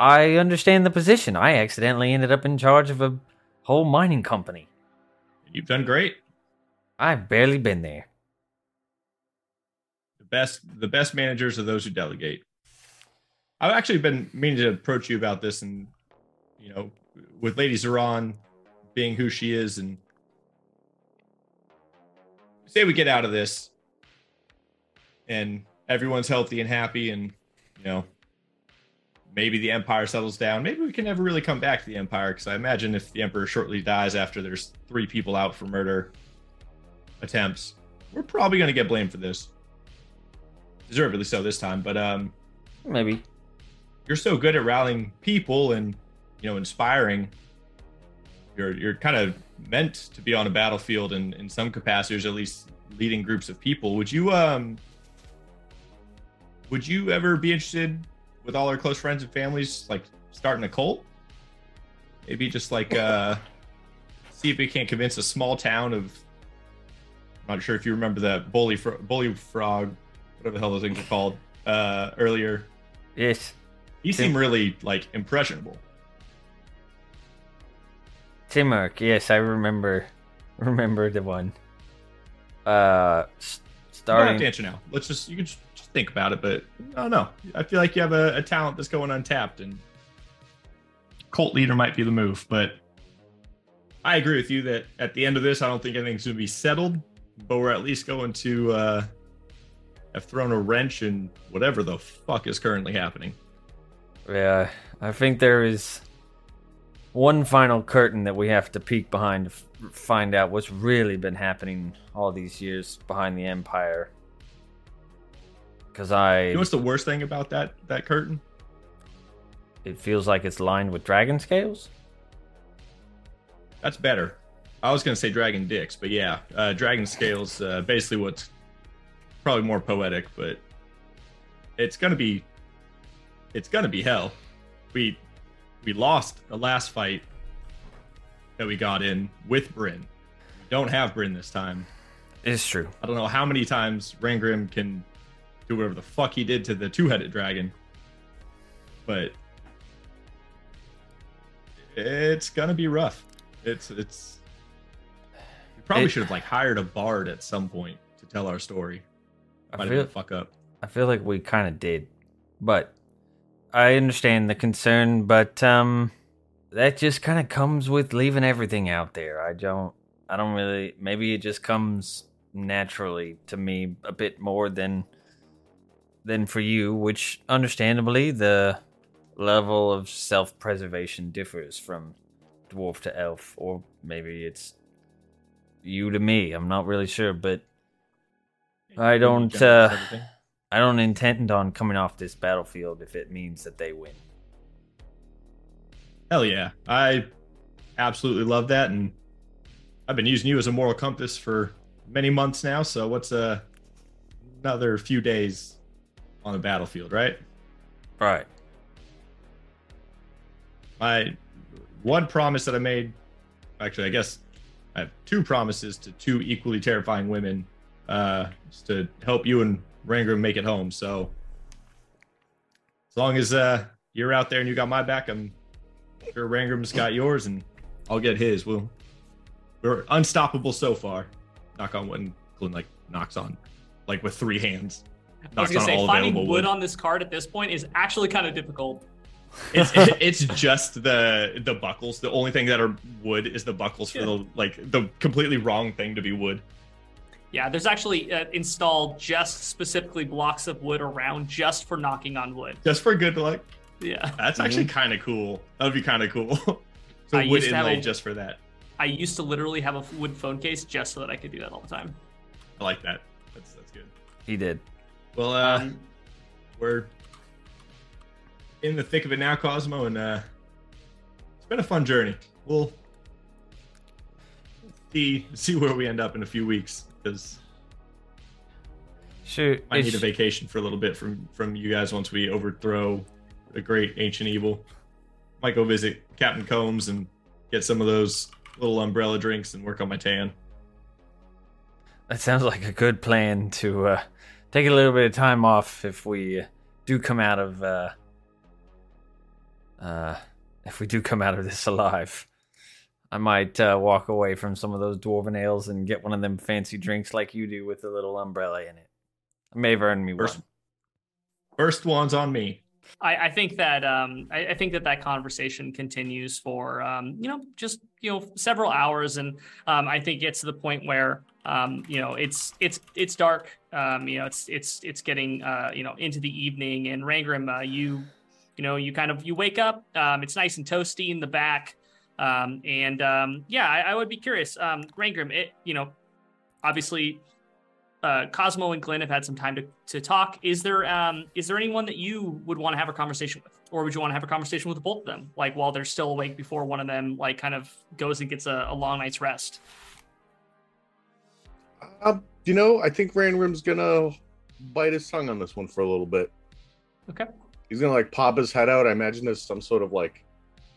Speaker 1: I understand the position. I accidentally ended up in charge of a whole mining company.
Speaker 3: You've done great.
Speaker 1: I've barely been there.
Speaker 3: The best the best managers are those who delegate. I've actually been meaning to approach you about this, and you know, with Lady Zeron being who she is, and say we get out of this, and everyone's healthy and happy, and you know, maybe the Empire settles down. Maybe we can never really come back to the Empire, because I imagine if the Emperor shortly dies after there's three people out for murder attempts, we're probably going to get blamed for this deservedly so this time. But um,
Speaker 1: Maybe.
Speaker 3: you're so good at rallying people and you know inspiring. You're you're kind of meant to be on a battlefield in in some capacities, at least leading groups of people. Would you um would you ever be interested with all our close friends and families like starting a cult? Maybe just like uh <laughs> see if we can't convince a small town of I'm not sure if you remember that bully fro- bully frog, whatever the hell those things are called, uh earlier.
Speaker 1: Yes.
Speaker 3: He seemed really like impressionable.
Speaker 1: Timurk, yes, I remember <laughs> remember the one. Uh s-
Speaker 3: You don't
Speaker 1: starting
Speaker 3: answer now. Let's just you can just, just think about it. But I don't know. I feel like you have a, a talent that's going untapped, and cult leader might be the move. But I agree with you that at the end of this, I don't think anything's going to be settled. But we're at least going to uh, have thrown a wrench in whatever the fuck is currently happening.
Speaker 1: Yeah, I think there is one final curtain that we have to peek behind to f- find out what's really been happening all these years behind the empire. Cuz I
Speaker 3: You know what's the worst thing about that that curtain?
Speaker 1: it feels like it's lined with dragon scales.
Speaker 3: That's better. I was gonna say dragon dicks, but yeah, uh, dragon scales. Uh, basically, what's probably more poetic, but it's gonna be it's gonna be hell. We we lost the last fight that we got in with Bryn. We don't have Bryn this time.
Speaker 1: It's true.
Speaker 3: I don't know how many times Rangrim can do whatever the fuck he did to the two-headed dragon, but it's gonna be rough. It's it's. We probably
Speaker 1: It-
Speaker 3: should have like hired a bard at some point to tell our story.
Speaker 1: I
Speaker 3: Might have
Speaker 1: feel,
Speaker 3: been fuck up.
Speaker 1: I feel like we kind of did, but I understand the concern. But um, that just kind of comes with leaving everything out there. I don't. I don't really. Maybe it just comes naturally to me a bit more than than for you, which understandably the level of self-preservation differs from dwarf to elf, or maybe it's you to me. I'm not really sure, but I don't, uh. I don't intend on coming off this battlefield if it means that they win.
Speaker 3: Hell yeah. I absolutely love that. And I've been using you as a moral compass for many months now. So what's uh, another few days on the battlefield, right?
Speaker 1: Right.
Speaker 3: My one promise that I made, actually, I guess I have two promises to two equally terrifying women uh, to help you and Rangrim make it home. So as long as uh, you're out there and you got my back, I'm sure Rangrim's got yours and I'll get his. We'll, we're unstoppable so far. Knock on wood, and like knocks on, like with three hands.
Speaker 2: I was gonna
Speaker 3: on
Speaker 2: say finding wood
Speaker 3: wood.
Speaker 2: on this card at this point is actually kind of difficult.
Speaker 3: it's <laughs> it's just the the buckles. The only thing that are wood is the buckles for
Speaker 2: Yeah.
Speaker 3: the like the completely wrong thing to be wood.
Speaker 2: Yeah, there's actually uh, installed just specifically blocks of wood around just for knocking on wood.
Speaker 3: Just for good luck.
Speaker 2: Yeah,
Speaker 3: That's actually kind of cool. That would be kind of cool. <laughs> so
Speaker 2: I
Speaker 3: wood
Speaker 2: used to have
Speaker 3: inlay
Speaker 2: a-
Speaker 3: just for that.
Speaker 2: I used to literally have a wood phone case just so that I could do that all the time.
Speaker 3: I like that. That's that's good.
Speaker 1: He did.
Speaker 3: Well, uh,
Speaker 2: Um,
Speaker 3: we're in the thick of it now, Cosmo, and uh, it's been a fun journey. We'll see see where we end up in a few weeks because
Speaker 1: Sure.
Speaker 3: I need a vacation for a little bit from from you guys once we overthrow the great ancient evil. Might go visit Captain Combs and get some of those little umbrella drinks and work on my tan.
Speaker 1: That sounds like a good plan to uh, take a little bit of time off if we do come out of uh, uh, if we do come out of this alive. I might uh, walk away from some of those dwarven ales and get one of them fancy drinks like you do with a little umbrella in it. It may have earned me
Speaker 3: First-
Speaker 1: one.
Speaker 3: First one's on me.
Speaker 2: I, I think that um, I, I think that that conversation continues for um, you know just you know several hours, and um, I think gets to the point where um, you know it's it's it's dark. Um, you know it's it's it's getting uh, you know into the evening, and Rangrim, uh, you you know you kind of you wake up. Um, it's nice and toasty in the back, um, and um, yeah, I, I would be curious, um, Rangrim. It you know obviously uh, Cosmo and Glenn have had some time to, to talk. Is there um, is there anyone that you would want to have a conversation with, or would you want to have a conversation with both of them, like while they're still awake before one of them like kind of goes and gets a, a long night's rest?
Speaker 5: Uh, you know, I think Rangrim's gonna bite his tongue on this one for a little bit.
Speaker 2: Okay.
Speaker 5: He's gonna like pop his head out. I imagine there's some sort of like,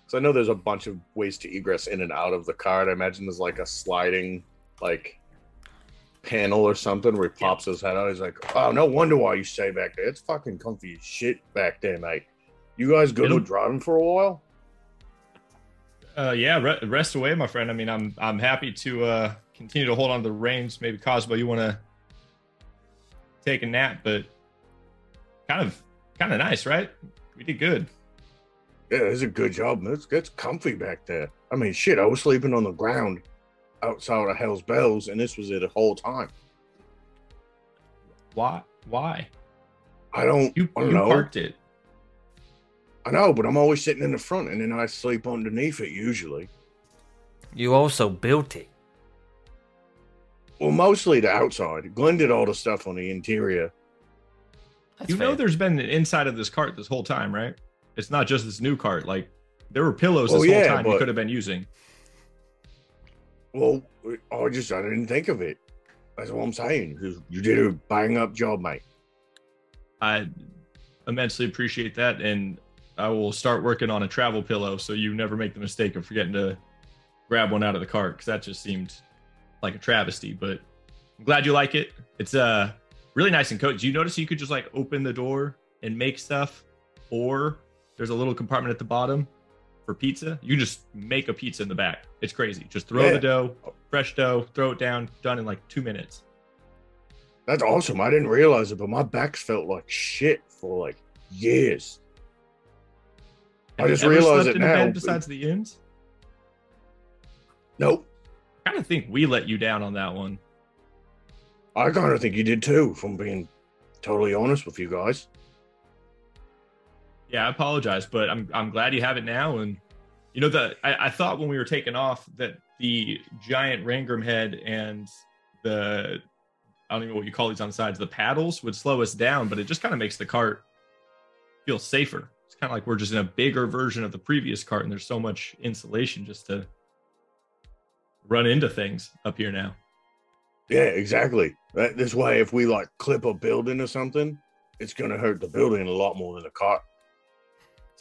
Speaker 5: because I know there's a bunch of ways to egress in and out of the card. I imagine there's like a sliding like panel or something where he
Speaker 2: Yeah.
Speaker 5: pops his head out. He's like, "Oh, no wonder why you stay back there. It's fucking comfy as shit back there, mate. You guys good with driving for a while?"
Speaker 3: Uh, yeah, re- rest away, my friend. I mean, I'm I'm happy to uh, continue to hold on to the reins. Maybe Cosmo, you want to take a nap, but kind of kind of nice, right? We did good.
Speaker 5: Yeah, it's a good job. man. It's, it's comfy back there. I mean, shit, I was sleeping on the ground outside of Hell's Bells, and this was it the whole time.
Speaker 3: Why? Why?
Speaker 5: I don't,
Speaker 3: You
Speaker 5: I don't
Speaker 3: you
Speaker 5: know.
Speaker 3: parked it.
Speaker 5: I know, but I'm always sitting in the front, and then I sleep underneath it usually.
Speaker 1: You also built it.
Speaker 5: Well, mostly the outside. Glenn did all the stuff on the interior.
Speaker 1: That's
Speaker 3: you know, there's been an inside of this cart this whole time, right? It's not just this new cart. Like there were pillows
Speaker 5: Oh,
Speaker 3: this whole
Speaker 5: yeah,
Speaker 3: time you could have been using.
Speaker 5: Well, I just I didn't think of it. That's what I'm saying. You- You did a bang up job, mate.
Speaker 3: I immensely appreciate that, and I will start working on a travel pillow so you never make the mistake of forgetting to grab one out of the cart because that just seemed like a travesty. But I'm glad you like it. It's uh really nice and cozy. Do you notice you could just like open the door and make stuff, or there's a little compartment at the bottom for pizza. You just make a pizza in the back. It's crazy. Just throw
Speaker 5: Yeah.
Speaker 3: the dough, fresh dough, throw it down, done in like two minutes.
Speaker 5: That's awesome. I didn't realize it, but my back's felt like shit for like years. I
Speaker 3: Have you
Speaker 5: just realized it now,
Speaker 3: Besides the inns.
Speaker 5: Nope.
Speaker 3: I kind of think we let you down on that one.
Speaker 5: I kind of think you did too, if I'm being totally honest with you guys.
Speaker 3: Yeah, I apologize, but I'm I'm glad you have it now. And you know the I, I thought when we were taking off that the giant Rangrim head and the I don't even know what you call these on the sides, the paddles would slow us down, but it just kind of makes the cart feel safer. It's kind of like we're just in a bigger version of the previous cart, and there's so much insulation just to run into things up here now.
Speaker 5: Yeah, exactly. That, this way, if we like clip a building or something, it's gonna hurt the building a lot more than the car.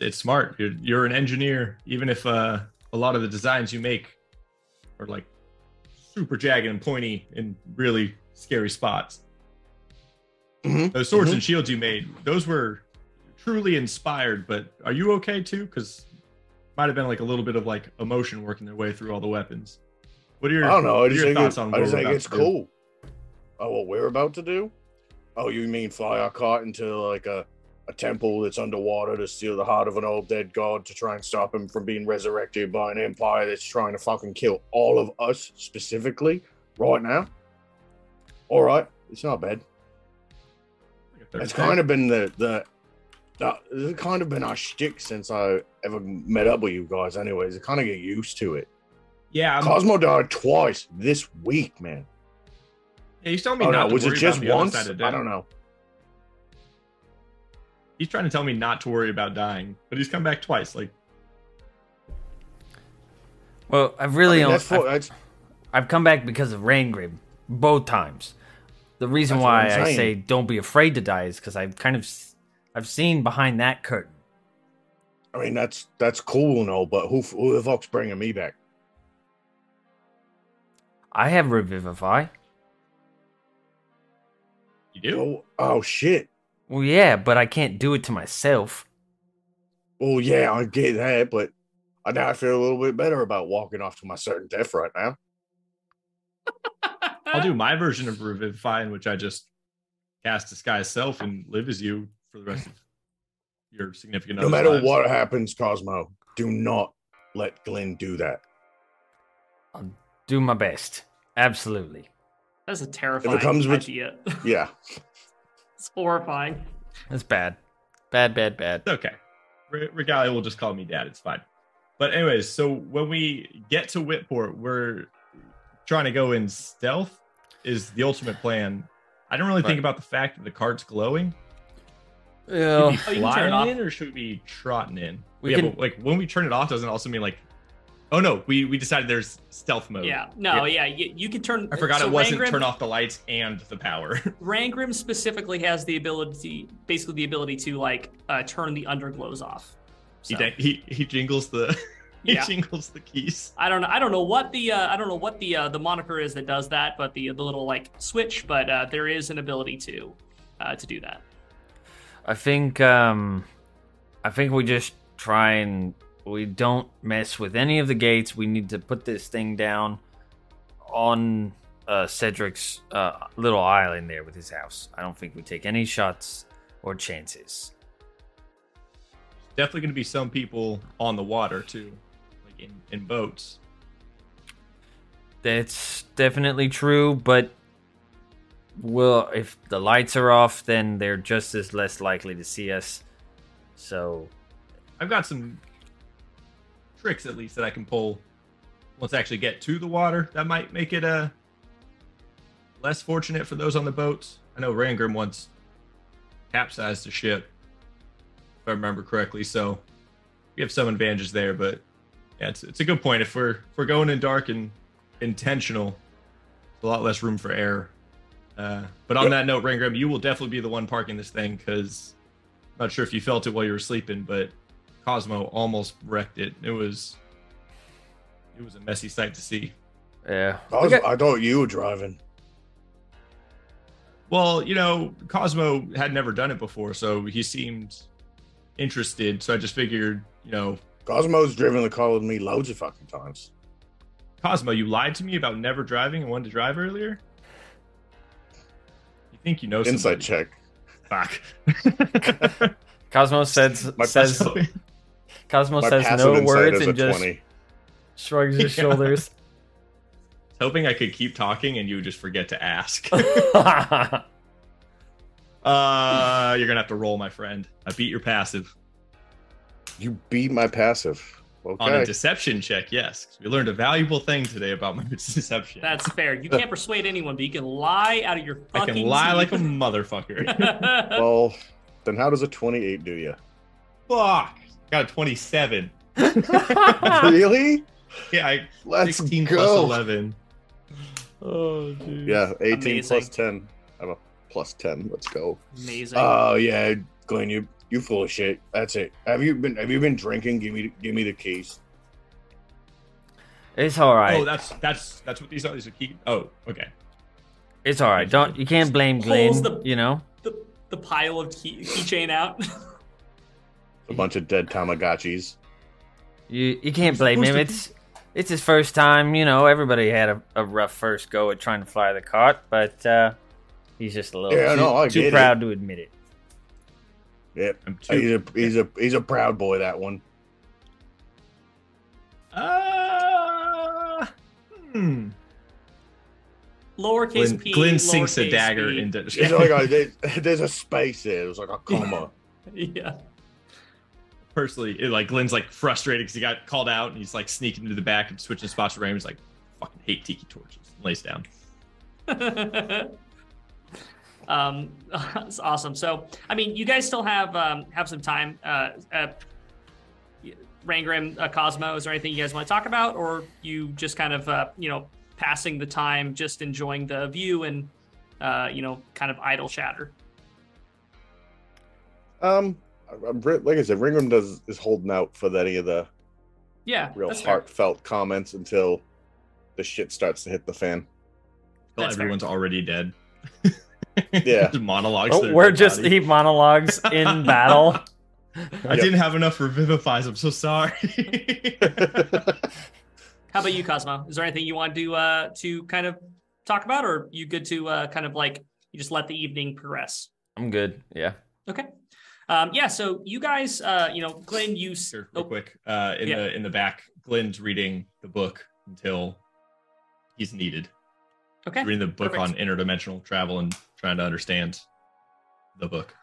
Speaker 3: It's, smart. You're you're an engineer, even if uh, a lot of the designs you make are like super jagged and pointy in really scary spots.
Speaker 5: Mhm,
Speaker 3: Those swords
Speaker 5: mhm.
Speaker 3: and shields you made, those were truly inspired. But are you okay too? Because might have been like a little bit of like emotion working their way through all the weapons. What are your
Speaker 5: I don't know. I just
Speaker 3: your
Speaker 5: think,
Speaker 3: thoughts
Speaker 5: it,
Speaker 3: on
Speaker 5: I just think it's
Speaker 3: do?
Speaker 5: cool. Oh, what we're about to do? Oh, you mean fly our cart into like a, a temple that's underwater to steal the heart of an old dead god to try and stop him from being resurrected by an empire that's trying to fucking kill all of us specifically right now? All right, it's not bad. It's kind of been the the. Uh, it's kind of been our shtick since I ever met up with you guys. Anyways, I kind of get used to it.
Speaker 3: yeah. I'm,
Speaker 5: Cosmo died twice this week, man.
Speaker 3: yeah, he's telling me
Speaker 5: Oh
Speaker 3: not
Speaker 5: no, was it just once? I don't know.
Speaker 3: He's trying to tell me not to worry about dying, but he's come back twice. Like
Speaker 1: Well, I've really
Speaker 5: I mean,
Speaker 1: only
Speaker 5: for,
Speaker 1: I've, I've come back because of Rangrim both times. The reason why
Speaker 5: I'm
Speaker 1: I
Speaker 5: saying.
Speaker 1: say don't be afraid to die is because I've kind of I've seen behind that curtain.
Speaker 5: I mean, that's that's cool and all, but who who the fuck's bringing me back?
Speaker 1: I have Revivify.
Speaker 3: you do.
Speaker 5: Oh, oh shit.
Speaker 1: Well, yeah, but I can't do it to myself.
Speaker 5: Well, yeah, I get that, but I now feel a little bit better about walking off to my certain death right now. <laughs>
Speaker 3: I'll do my version of Revivify, in which I just cast disguise self and live as you for the rest of your significant
Speaker 5: No matter
Speaker 3: lives.
Speaker 5: what happens, Cosmo, do not let Glenn do that.
Speaker 1: I'll do my best. Absolutely.
Speaker 2: That's a terrifying
Speaker 5: comes with-
Speaker 2: idea. <laughs>
Speaker 5: Yeah,
Speaker 2: it's horrifying.
Speaker 1: That's bad. Bad, bad, bad.
Speaker 3: It's okay. Re- Regalia will just call me dad. It's fine. But anyways, so when we get to Whitport, we're trying to go in stealth. Is the ultimate plan? I don't really think about the fact that the cart's glowing.
Speaker 1: Well,
Speaker 3: Should
Speaker 2: Oh,
Speaker 3: we
Speaker 2: you can turn it
Speaker 3: flying
Speaker 2: off.
Speaker 3: in or should we be trotting in?
Speaker 1: We
Speaker 3: yeah,
Speaker 1: can-
Speaker 3: but like when we turn it off, doesn't also mean like, oh no, we we decided there's stealth mode.
Speaker 2: Yeah, no, yeah, you, you can turn.
Speaker 3: I forgot
Speaker 2: so
Speaker 3: it wasn't
Speaker 2: Rangrim-
Speaker 3: turn off the lights and the power. <laughs>
Speaker 2: Rangrim specifically has the ability, basically the ability to like uh, turn the underglows off.
Speaker 3: he,
Speaker 2: So,
Speaker 3: dang- he he jingles the <laughs> he
Speaker 2: Yeah.
Speaker 3: jingles the keys.
Speaker 2: I don't know. I don't know what the uh, I don't know what the uh, the moniker is that does that, but the the little like switch. But uh, there is an ability to uh, to do that.
Speaker 1: I think um I think we just try and we don't mess with any of the gates. We need to put this thing down on uh, Cedric's uh, little island there with his house. I don't think we take any shots or chances.
Speaker 3: Definitely going to be some people on the water too, like in in boats.
Speaker 1: That's definitely true, but well, if the lights are off, then they're just as less likely to see us. So
Speaker 3: I've got some tricks at least that I can pull once I actually get to the water. That might make it uh less fortunate for those on the boats. I know Rangrim once capsized a ship, if I remember correctly. So we have some advantages there, but yeah, it's, it's a good point. If we're if we're going in dark and intentional. A lot less room for error. Uh, but on that note, Rangrim, you will definitely be the one parking this thing because I'm not sure if you felt it while you were sleeping, but Cosmo almost wrecked it. It was it was a messy sight to see.
Speaker 1: Yeah.
Speaker 5: I, was, I thought you were driving.
Speaker 3: Well, you know, Cosmo had never done it before, so he seemed interested. So I just figured, you know,
Speaker 5: Cosmo's driven the car with me loads of fucking times.
Speaker 3: Cosmo, you lied to me about never driving and wanted to drive earlier. You think you know
Speaker 5: Insight
Speaker 3: somebody.
Speaker 5: check.
Speaker 3: Fuck. <laughs> <laughs>
Speaker 1: Cosmo says
Speaker 5: My
Speaker 1: says Cosmo
Speaker 5: My
Speaker 1: says no words and just
Speaker 5: 20.
Speaker 1: shrugs his
Speaker 3: Yeah.
Speaker 1: shoulders. <laughs>
Speaker 3: hoping I could keep talking and you would just forget to ask.
Speaker 1: That's <laughs>
Speaker 3: uh, you're gonna have to roll, my friend. I beat your passive
Speaker 5: You beat my passive.
Speaker 3: on a deception check. yes. we learned a valuable thing today about my <laughs> deception.
Speaker 2: That's fair. You can't persuade anyone, but you can lie out of your fucking.
Speaker 3: I can lie like a motherfucker.
Speaker 5: well, then how does a 28 do you?
Speaker 3: Fuck. Got a 27. <laughs>
Speaker 5: really?
Speaker 3: Yeah, I,
Speaker 5: Let's
Speaker 3: 16
Speaker 5: go.
Speaker 3: plus 11.
Speaker 1: oh, dude.
Speaker 5: Yeah, 18
Speaker 2: Amazing.
Speaker 5: plus 10. I have a plus 10. Let's go.
Speaker 2: Amazing.
Speaker 5: Oh yeah, Glenn, you you full of shit. That's it. Have you been have you been drinking? Give me give me the keys.
Speaker 1: It's all right.
Speaker 3: Oh, that's that's that's what these are. These are key. Oh, okay.
Speaker 1: it's all right. Don't you can't blame Glenn.
Speaker 2: the-
Speaker 1: You know.
Speaker 2: the, the pile of key, keychain out. <laughs>
Speaker 5: A bunch of dead Tamagotchis.
Speaker 1: You you can't blame him. It's it's his first time. You know, everybody had a, a rough first go at trying to fly the cart, but uh, he's just a little
Speaker 5: Yeah,
Speaker 1: too,
Speaker 5: no,
Speaker 1: too
Speaker 5: get it.
Speaker 1: proud to admit it.
Speaker 5: Yep.
Speaker 3: I'm
Speaker 5: He's a he's a he's a proud boy. That one.
Speaker 3: Uh, hmm.
Speaker 2: lowercase
Speaker 3: Glenn,
Speaker 2: p.
Speaker 3: Glenn sinks a dagger
Speaker 2: b.
Speaker 3: into. <laughs>
Speaker 5: It's like a, there's, <laughs> there's a space there. It was like a comma. <laughs>
Speaker 2: Yeah.
Speaker 3: Personally, it, like Glenn's like frustrated because he got called out and he's like sneaking into the back and switching spots with Raymond. He's like, fucking hate tiki torches. And Lays down. <laughs>
Speaker 2: um, <laughs> it's awesome. So, I mean, you guys still have um, have some time. Uh, uh, Rangrim, uh, Cosmo, is there anything you guys want to talk about, or you just kind of uh, you know passing the time, just enjoying the view and uh, you know kind of idle chatter?
Speaker 5: Um, I- I'm, re- like I said, Rangrim does is holding out for any of the
Speaker 2: Yeah,
Speaker 5: real
Speaker 2: that's fair.
Speaker 5: heartfelt comments until the shit starts to hit the fan.
Speaker 3: Well,
Speaker 2: That's fair.
Speaker 3: everyone's already dead. <laughs>
Speaker 5: Yeah.
Speaker 3: Just monologues.
Speaker 1: Oh, we're just
Speaker 3: body.
Speaker 1: he monologues in <laughs> battle.
Speaker 3: I didn't have enough revivifies. I'm so sorry. <laughs>
Speaker 2: How about you, Cosmo? Is there anything you want to uh, to kind of talk about, or you good to uh, kind of like you just let the evening progress?
Speaker 1: I'm good. Yeah.
Speaker 2: Okay. Um, yeah. So you guys, uh, you know, Glenn, you.
Speaker 3: Here,
Speaker 2: oh,
Speaker 3: real quick. Uh, in
Speaker 2: Yeah.
Speaker 3: the in the back, Glenn's reading the book until he's needed.
Speaker 2: Okay.
Speaker 3: Reading the book
Speaker 2: perfect.
Speaker 3: on interdimensional travel and trying to understand the book.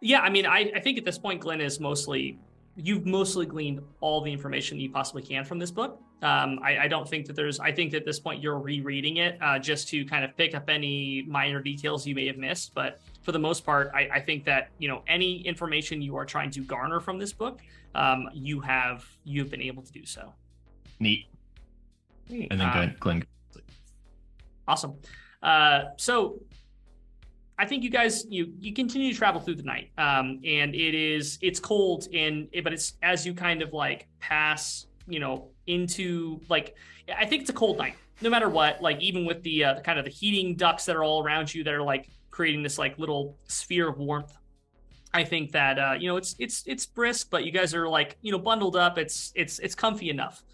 Speaker 2: Yeah, I mean, I, I think at this point, Glenn is mostly you've mostly gleaned all the information you possibly can from this book. Um, I, I don't think that there's. I think at this point you're rereading it uh, just to kind of pick up any minor details you may have missed. But for the most part, I, I think that you know any information you are trying to garner from this book, um, you have you've been able to do so.
Speaker 3: Neat. And then
Speaker 2: Uh,
Speaker 3: Glenn, Glenn
Speaker 2: Awesome. Uh, so I think you guys you you continue to travel through the night, um, and it is it's cold and but it's as you kind of like pass you know into like I think it's a cold night no matter what like even with the uh, kind of the heating ducts that are all around you that are like creating this like little sphere of warmth. I think that uh, you know it's it's it's brisk, but you guys are like you know bundled up. It's it's it's comfy enough.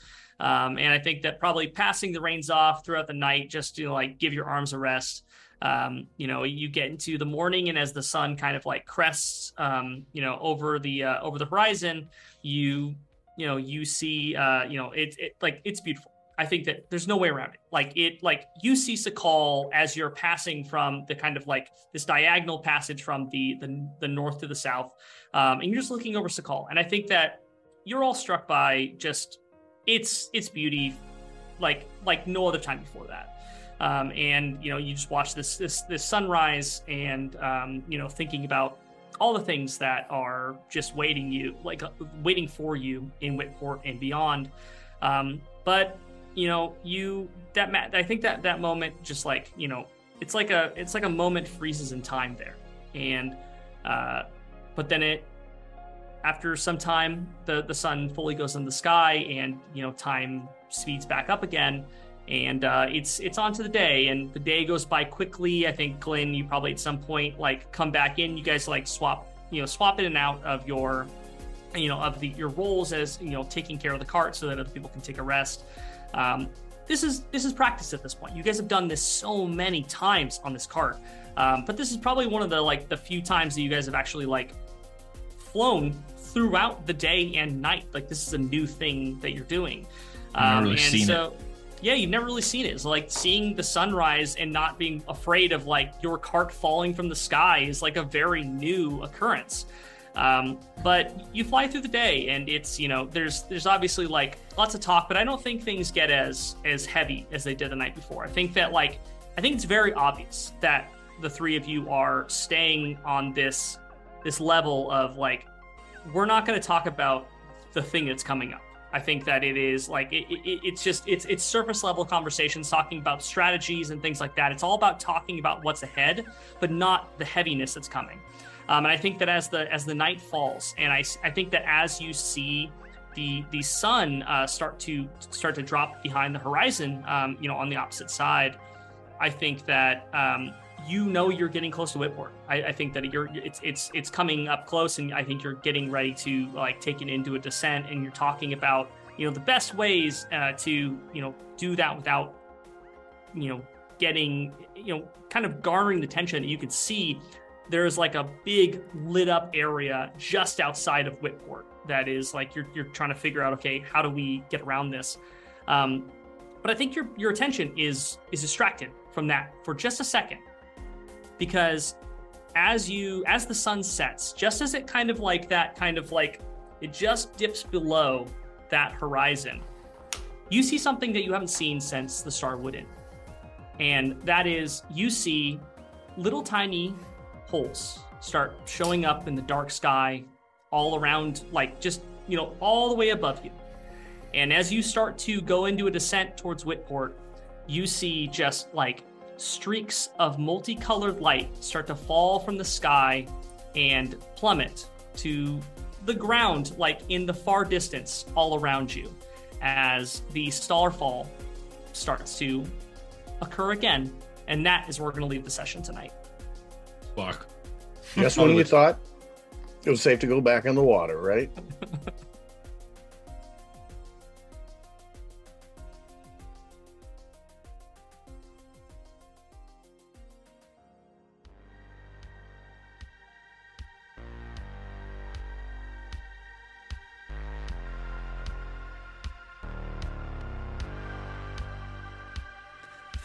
Speaker 2: Um, and I think that probably passing the reins off throughout the night just to like give your arms a rest. Um, you know, you get into the morning, and as the sun kind of like crests, um, you know, over the uh, over the horizon, you you know you see, uh, you know, it, it like it's beautiful. I think that there's no way around it. Like it, like you see Sakal as you're passing from the kind of like this diagonal passage from the the, the north to the south, um, and you're just looking over Sakal. And I think that you're all struck by just its its beauty, like like no other time before that. Um, and you know, you just watch this this this sunrise, and um, you know, thinking about all the things that are just waiting you, like uh, waiting for you in Whitport and beyond. Um, but you know, you that I think that that moment just like you know, it's like a it's like a moment freezes in time there, and uh, but then it after some time the the sun fully goes in the sky and you know time speeds back up again. And uh, it's it's on to the day and the day goes by quickly. I think glenn you probably at some point like come back in. You guys like swap you know swap in and out of your you know of the your roles as you know taking care of the cart so that other people can take a rest um, this is this is practice at this point you guys have done this so many times on this cart um, but this is probably one of the like the few times that you guys have actually like flown throughout the day and night. Like this is a new thing that you're doing.
Speaker 3: Um, really and so, it.
Speaker 2: yeah, you've never really seen it. It's like seeing the sunrise and not being afraid of like your cart falling from the sky is like a very new occurrence. Um, but you fly through the day, and it's you know there's there's obviously like lots of talk, but I don't think things get as as heavy as they did the night before. I think that like I think it's very obvious that the three of you are staying on this this level of like we're not going to talk about the thing that's coming up. I think that it is like it, it, it's just it's it's surface level conversations talking about strategies and things like that. It's all about talking about what's ahead, but not the heaviness that's coming. Um, and I think that as the as the night falls, and I I think that as you see the the sun uh, start to start to drop behind the horizon, um, you know, on the opposite side, I think that um, you know you're getting close to Whitport. I, I, think that you're it's it's it's coming up close, and I think you're getting ready to like take it into a descent, and you're talking about you know the best ways uh, to you know do that without you know getting you know kind of garnering the tension. You can see there's like a big lit up area just outside of Whitport that is like you're you're trying to figure out okay how do we get around this. Um, but I think your your attention is is distracted from that for just a second because as you as the sun sets just as it kind of like that kind of like it just dips below that horizon you see something that you haven't seen since the starwood inn and that is you see little tiny holes start showing up in the dark sky all around like just you know all the way above you and as you start to go into a descent towards whitport you see just like streaks of multicolored light start to fall from the sky and plummet to the ground, like in the far distance, all around you, as the starfall starts to occur again. And that is where we're going to leave the session tonight.
Speaker 3: Fuck.
Speaker 5: Just <laughs> when you thought it was safe to go back in the water, right? <laughs>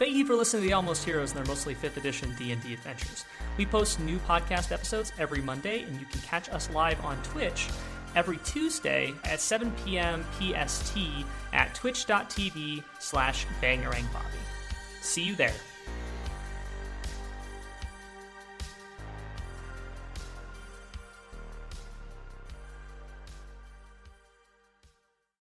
Speaker 2: Thank you for listening to the Almost Heroes and their mostly 5th edition D&D adventures. We post new podcast episodes every Monday, and you can catch us live on Twitch every Tuesday at 7 p.m. PST at twitch.tv slash bangerangbobby. See you there.